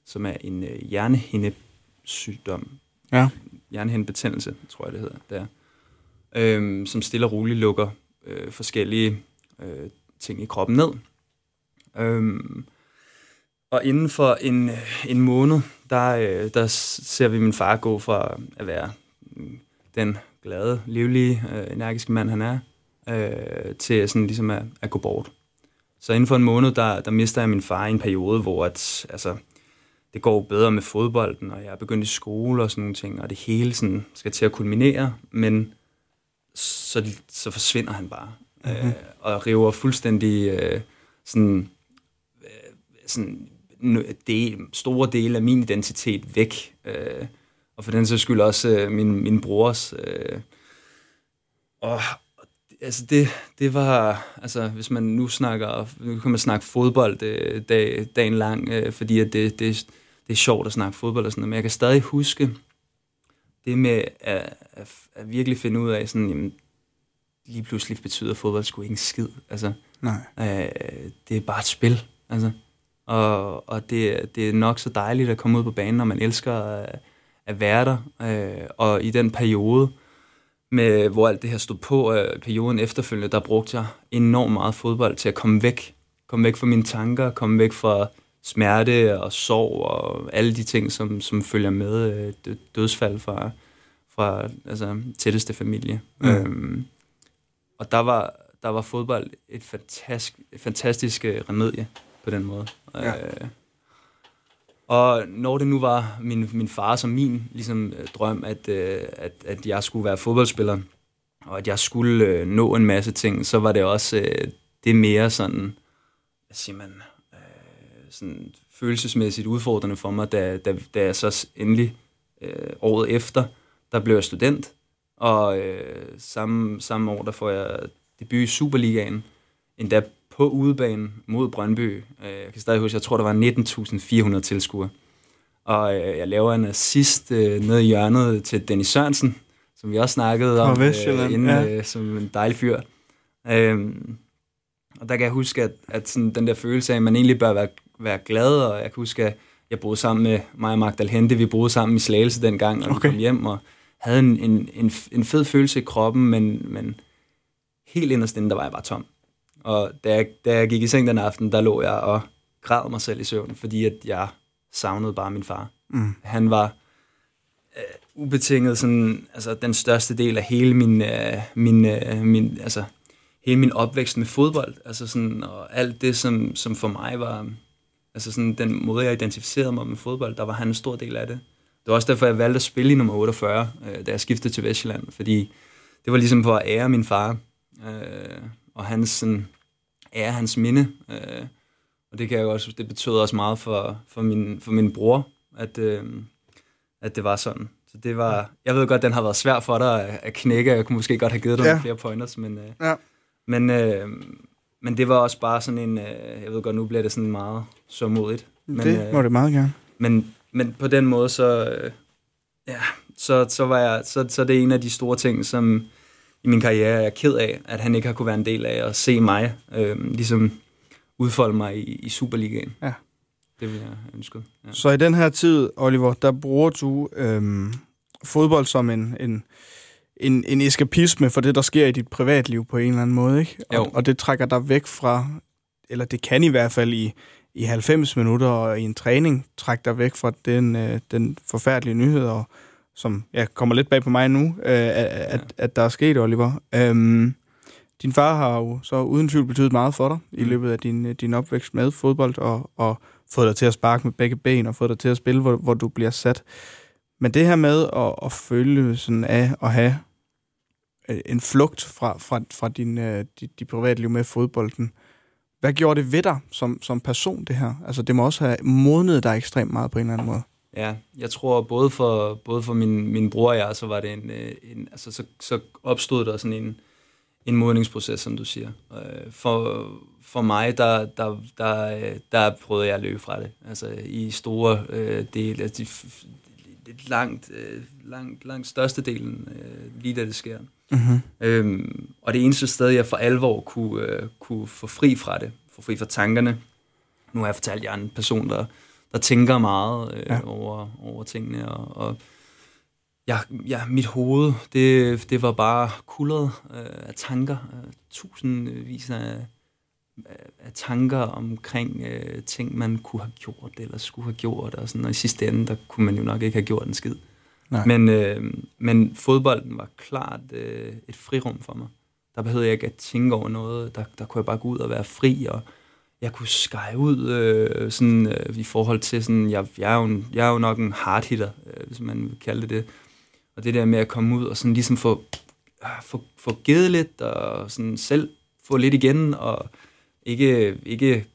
som er en øh, hjernehindesygdom. Ja. Hjernehindebetændelse, tror jeg, det hedder. Der. Øh, som stille og roligt lukker øh, forskellige øh, ting i kroppen ned. Øh, og inden for en, en måned, der, øh, der ser vi min far gå fra at være den glade, livlige, øh, energiske mand, han er, øh, til sådan ligesom at, at gå bort. Så inden for en måned, der, der mister jeg min far i en periode, hvor at, altså, det går bedre med fodbolden, og jeg er begyndt i skole og sådan nogle ting, og det hele sådan skal til at kulminere, men så, så forsvinder han bare. Mm-hmm. Øh, og river fuldstændig øh, sådan, øh, sådan del, store dele af min identitet væk. Øh, og for den så skyld også øh, min, min brors. Øh, og altså det, det var, altså hvis man nu snakker, nu kan man snakke fodbold øh, dag, dagen lang, øh, fordi at det, det, det er sjovt at snakke fodbold og sådan noget, men jeg kan stadig huske det med at, at, at virkelig finde ud af sådan, jamen, lige pludselig betyder fodbold sgu ikke en skid. Altså, Nej. Øh, det er bare et spil. Altså. Og, og det, det er nok så dejligt at komme ud på banen, når man elsker at, at være der. Øh, og i den periode, med, hvor alt det her stod på, øh, perioden efterfølgende, der brugte jeg enormt meget fodbold til at komme væk. Komme væk fra mine tanker, komme væk fra smerte og sorg og alle de ting, som, som følger med øh, dødsfald fra, fra altså, tætteste familie. Mm. Øhm, og der var, der var fodbold et fantastisk, et fantastisk øh, remedie på den måde. Ja. Øh, og når det nu var min, min far som min ligesom, øh, drøm, at, øh, at, at jeg skulle være fodboldspiller, og at jeg skulle øh, nå en masse ting, så var det også øh, det mere sådan, hvad siger man, øh, sådan følelsesmæssigt udfordrende for mig, da, da, da jeg så endelig øh, året efter, der blev jeg student, og øh, samme, samme år, der får jeg debut i Superligaen, endda på udebane mod Brøndby. Øh, jeg kan stadig huske, jeg tror, der var 19.400 tilskuere. Og øh, jeg laver en assist øh, nede i hjørnet til Dennis Sørensen, som vi også snakkede om øh, inden, ja. øh, som en dejlig fyr. Øhm, og der kan jeg huske, at, at sådan, den der følelse af, at man egentlig bør være, være glad, og jeg kan huske, at jeg boede sammen med mig og Magdal Hente, vi boede sammen i Slagelse dengang, og okay. vi kom hjem, og havde en, en, en, en fed følelse i kroppen, men, men helt inderst inde, der var jeg bare tom. Og da jeg, da jeg gik i seng den aften, der lå jeg og græd mig selv i søvn, fordi at jeg savnede bare min far. Mm. Han var øh, ubetinget sådan, altså den største del af hele min, øh, min, øh, min, altså, hele min opvækst med fodbold, altså sådan, og alt det, som, som for mig var, altså sådan den måde, jeg identificerede mig med fodbold, der var han en stor del af det. Det var også derfor, jeg valgte at spille i nummer 48, øh, da jeg skiftede til Vestjylland, fordi det var ligesom for at ære min far, øh, og hans, sådan, ære hans minde. Øh, og det, kan jeg også, det betød også meget for, for, min, for min bror, at, øh, at det var sådan. Så det var, jeg ved godt, den har været svær for dig at, at knække. Jeg kunne måske godt have givet dig ja. nogle flere pointers, men, øh, ja. men, øh, men det var også bare sådan en, øh, jeg ved godt, nu bliver det sådan meget så modigt. Men, det må øh, det meget gerne. Men, men på den måde, så, øh, ja, så, så, var jeg, så, så det er en af de store ting, som i min karriere er ked af, at han ikke har kunne være en del af at se mig øh, ligesom udfolde mig i, i Superligaen. Ja. Det vil jeg ønske. Ja. Så i den her tid, Oliver, der bruger du øh, fodbold som en, en, en, en eskapisme for det, der sker i dit privatliv på en eller anden måde, ikke? Og, og det trækker dig væk fra, eller det kan i hvert fald i, i 90 minutter og i en træning trække dig væk fra den, øh, den forfærdelige nyhed, og, som ja, kommer lidt bag på mig nu, øh, at, at, at der er sket, Oliver. Øhm, din far har jo så uden tvivl betydet meget for dig mm. i løbet af din, din opvækst med fodbold, og, og fået dig til at sparke med begge ben, og fået dig til at spille, hvor, hvor du bliver sat. Men det her med at, at føle sådan af at have øh, en flugt fra, fra, fra din, uh, dit, dit privatliv med fodbolden, hvad gjorde det ved dig som, som person, det her? Altså, det må også have modnet dig ekstremt meget på en eller anden måde. Ja, jeg tror både for, både for min, min bror og jeg, så var det en, øh, en altså så, så opstod der sådan en, en modningsproces, som du siger. Øh, for, for mig, der, der, der, der prøvede jeg at løbe fra det. Altså i store øh, dele, altså de, langt, øh, langt, langt størstedelen, øh, lige da det sker. Mm-hmm. Øhm, og det eneste sted, jeg for alvor kunne, øh, kunne få fri fra det, få fri fra tankerne, nu har jeg fortalt jer en person, der der tænker meget øh, ja. over, over tingene. Og, og ja, ja, mit hoved, det, det var bare kullet øh, af tanker. Øh, tusindvis af, af tanker omkring øh, ting, man kunne have gjort, eller skulle have gjort. Og, sådan, og i sidste ende, der kunne man jo nok ikke have gjort en skid. Nej. Men, øh, men fodbolden var klart øh, et frirum for mig. Der behøvede jeg ikke at tænke over noget. Der, der kunne jeg bare gå ud og være fri og jeg kunne skære ud øh, sådan, øh, i forhold til sådan, jeg, jeg, er jo en, jeg er jo nok en hard hitter, øh, hvis man vil kalde det det. Og det der med at komme ud og sådan ligesom få øh, få, få givet lidt, og sådan selv få lidt igen, og ikke, ikke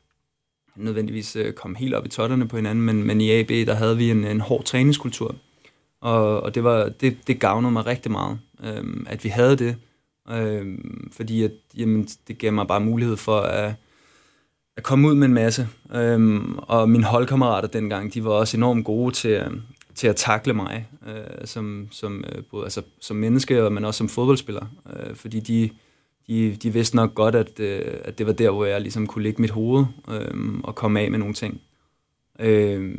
nødvendigvis øh, komme helt op i totterne på hinanden, men, men i AB, der havde vi en, en hård træningskultur, og, og det, var, det, det gavnede mig rigtig meget, øh, at vi havde det, Øh, fordi at, jamen, det gav mig bare mulighed for at, at komme ud med en masse. Øhm, og mine holdkammerater dengang, de var også enormt gode til, øh, til at takle mig, øh, som, som, øh, både altså, som menneske, men også som fodboldspiller. Øh, fordi de, de, de vidste nok godt, at, øh, at det var der, hvor jeg ligesom kunne lægge mit hoved øh, og komme af med nogle ting. Øh,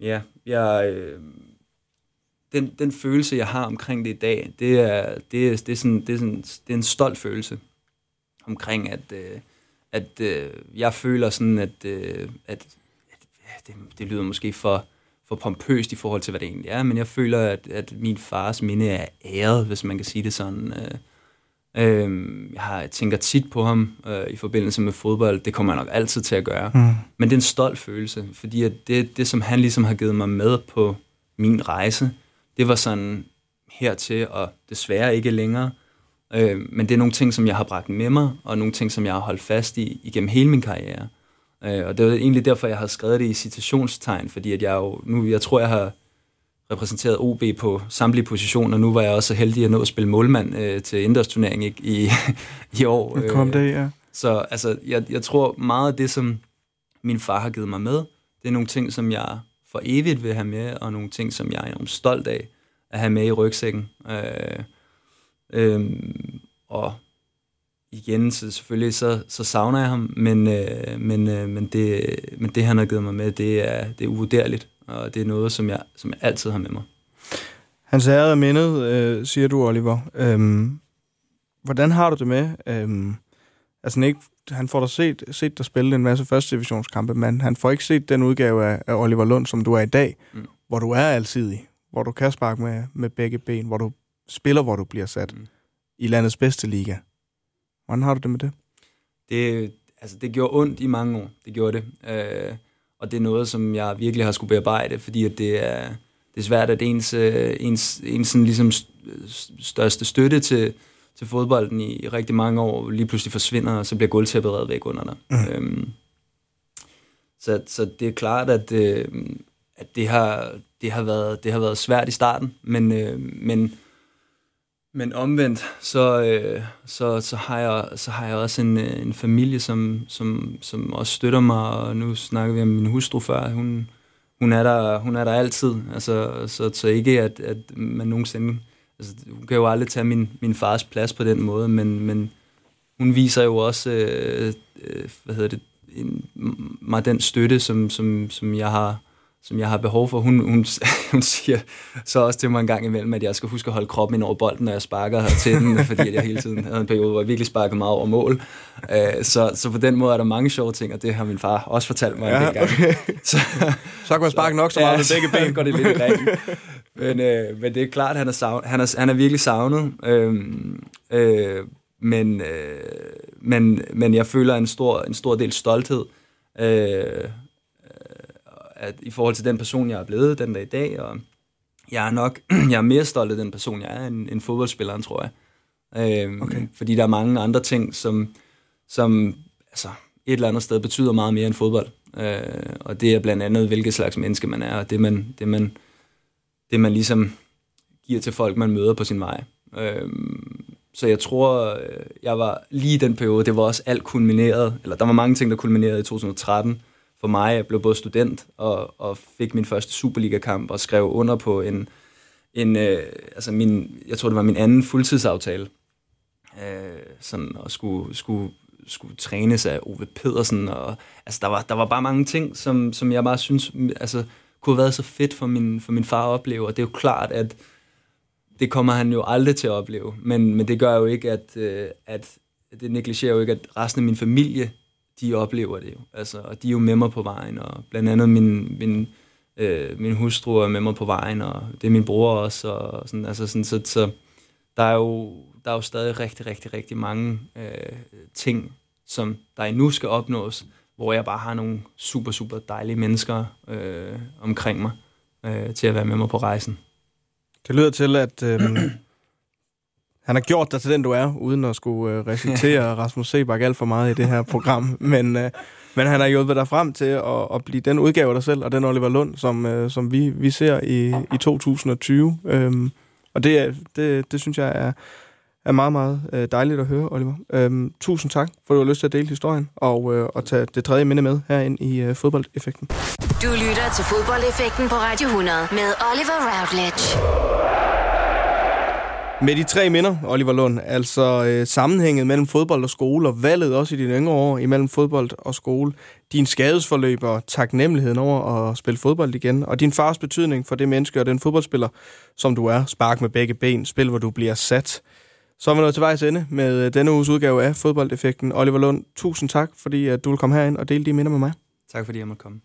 ja, jeg, øh, den, den følelse, jeg har omkring det i dag, det er, det er, det er, sådan, det er, sådan, det er en stolt følelse omkring, at, øh, at øh, jeg føler sådan, at, øh, at, at det, det lyder måske for, for pompøst i forhold til, hvad det egentlig er, men jeg føler, at, at min fars minde er æret, hvis man kan sige det sådan. Øh, øh, jeg, har, jeg tænker tit på ham øh, i forbindelse med fodbold. Det kommer jeg nok altid til at gøre. Mm. Men det er en stolt følelse, fordi at det, det, som han ligesom har givet mig med på min rejse, det var sådan hertil, og desværre ikke længere. Øh, men det er nogle ting, som jeg har bragt med mig, og nogle ting, som jeg har holdt fast i igennem hele min karriere. Øh, og det var egentlig derfor, jeg har skrevet det i citationstegn, fordi at jeg jo, nu, jeg tror, jeg har repræsenteret OB på samtlige positioner. Nu var jeg også så heldig at nå at spille målmand øh, til indendørsturnering i, i, i år. Kom det, ja. Så altså, jeg, jeg tror meget af det, som min far har givet mig med, det er nogle ting, som jeg for evigt vil have med, og nogle ting, som jeg er enormt stolt af at have med i rygsækken. Øh, øh, og igen, så selvfølgelig så, så savner jeg ham, men, øh, men, øh, men, det, men det, han har givet mig med, det er, det er uvurderligt, og det er noget, som jeg, som jeg altid har med mig. Hans ære er mindet, øh, siger du, Oliver. Øhm, hvordan har du det med? Øhm, altså, ikke, han får da set, set dig spille en masse første divisionskampe, men han får ikke set den udgave af, af Oliver Lund, som du er i dag, mm. hvor du er alsidig, hvor du kan sparke med, med begge ben, hvor du spiller, hvor du bliver sat mm. i landets bedste liga. Hvordan har du det med det? Det, altså, det gjorde ondt i mange år. Det gjorde det. Øh, og det er noget, som jeg virkelig har skulle bearbejde, fordi at det er, det er svært, at ens, øh, ens, ens sådan ligesom største støtte til, til fodbolden i, i rigtig mange år lige pludselig forsvinder, og så bliver gulvtæppet reddet væk under dig. Mm. Øhm, så, så det er klart, at, øh, at det, har, det, har været, det har været svært i starten, men, øh, men men omvendt, så, øh, så, så, har jeg, så har jeg også en, øh, en familie, som, som, som også støtter mig, og nu snakker vi om min hustru før. Hun, hun, er, der, hun er der altid, altså, så, så ikke, at, at man nogensinde... Altså, hun kan jo aldrig tage min, min fars plads på den måde, men, men hun viser jo også, øh, øh, hvad hedder det, en, mig den støtte, som, som, som jeg har som jeg har behov for. Hun, hun, hun siger så også til mig en gang imellem, at jeg skal huske at holde kroppen ind over bolden, når jeg sparker her til den, fordi jeg hele tiden havde en periode, hvor jeg virkelig sparkede meget over mål. Uh, så, så på den måde er der mange sjove ting, og det har min far også fortalt mig ja, en gang. Okay. Så, så kan man sparke nok så meget ja, med begge ben. går det lidt i men, uh, men det er klart, at han er, savn, han er, han er virkelig savnet. Uh, uh, men, uh, men, men jeg føler en stor, en stor del stolthed uh, at i forhold til den person, jeg er blevet den dag i dag, og jeg er nok jeg er mere stolt af den person, jeg er, end, end fodboldspilleren, tror jeg. Øhm, okay. Fordi der er mange andre ting, som, som altså, et eller andet sted betyder meget mere end fodbold. Øh, og det er blandt andet, hvilket slags menneske man er, og det man, det man, det man ligesom giver til folk, man møder på sin vej. Øh, så jeg tror, øh, jeg var lige i den periode, det var også alt kulmineret, eller der var mange ting, der kulminerede i 2013, for mig. Jeg blev både student og, og fik min første Superliga-kamp og skrev under på en, en øh, altså min, jeg tror det var min anden fuldtidsaftale, øh, sådan, og skulle, skulle, skulle trænes af Ove Pedersen, og altså, der, var, der var bare mange ting, som, som jeg bare synes, altså, kunne have været så fedt for min, for min far at opleve, og det er jo klart, at det kommer han jo aldrig til at opleve, men, men det gør jo ikke, at, øh, at det negligerer jo ikke, at resten af min familie de oplever det jo. Altså, og de er jo med mig på vejen, og blandt andet min, min, øh, min hustru er med mig på vejen, og det er min bror også, og sådan, altså sådan, så, så der er jo der er jo stadig rigtig, rigtig, rigtig mange øh, ting, som der endnu skal opnås, hvor jeg bare har nogle super, super dejlige mennesker øh, omkring mig, øh, til at være med mig på rejsen. Det lyder til, at øh, han har gjort dig til den, du er, uden at skulle øh, recitere Rasmus Sebak alt for meget i det her program. Men, øh, men han har hjulpet dig frem til at, at blive den udgave af dig selv, og den Oliver Lund, som, øh, som vi, vi ser i, i 2020. Øhm, og det, det, det synes jeg er, er meget, meget øh, dejligt at høre, Oliver. Øhm, tusind tak, for du har lyst til at dele historien, og, øh, og tage det tredje minde med herind i øh, fodboldeffekten. Du lytter til fodboldeffekten på Radio 100 med Oliver Routledge. Med de tre minder, Oliver Lund, altså øh, sammenhænget mellem fodbold og skole, og valget også i dine yngre år imellem fodbold og skole, din skadesforløb og taknemmeligheden over at spille fodbold igen, og din fars betydning for det menneske og den fodboldspiller, som du er, spark med begge ben, spil hvor du bliver sat. Så er vi nået til vejs ende med øh, denne uges udgave af Fodboldeffekten. Oliver Lund, tusind tak, fordi at du vil komme herind og dele de minder med mig. Tak fordi jeg måtte komme.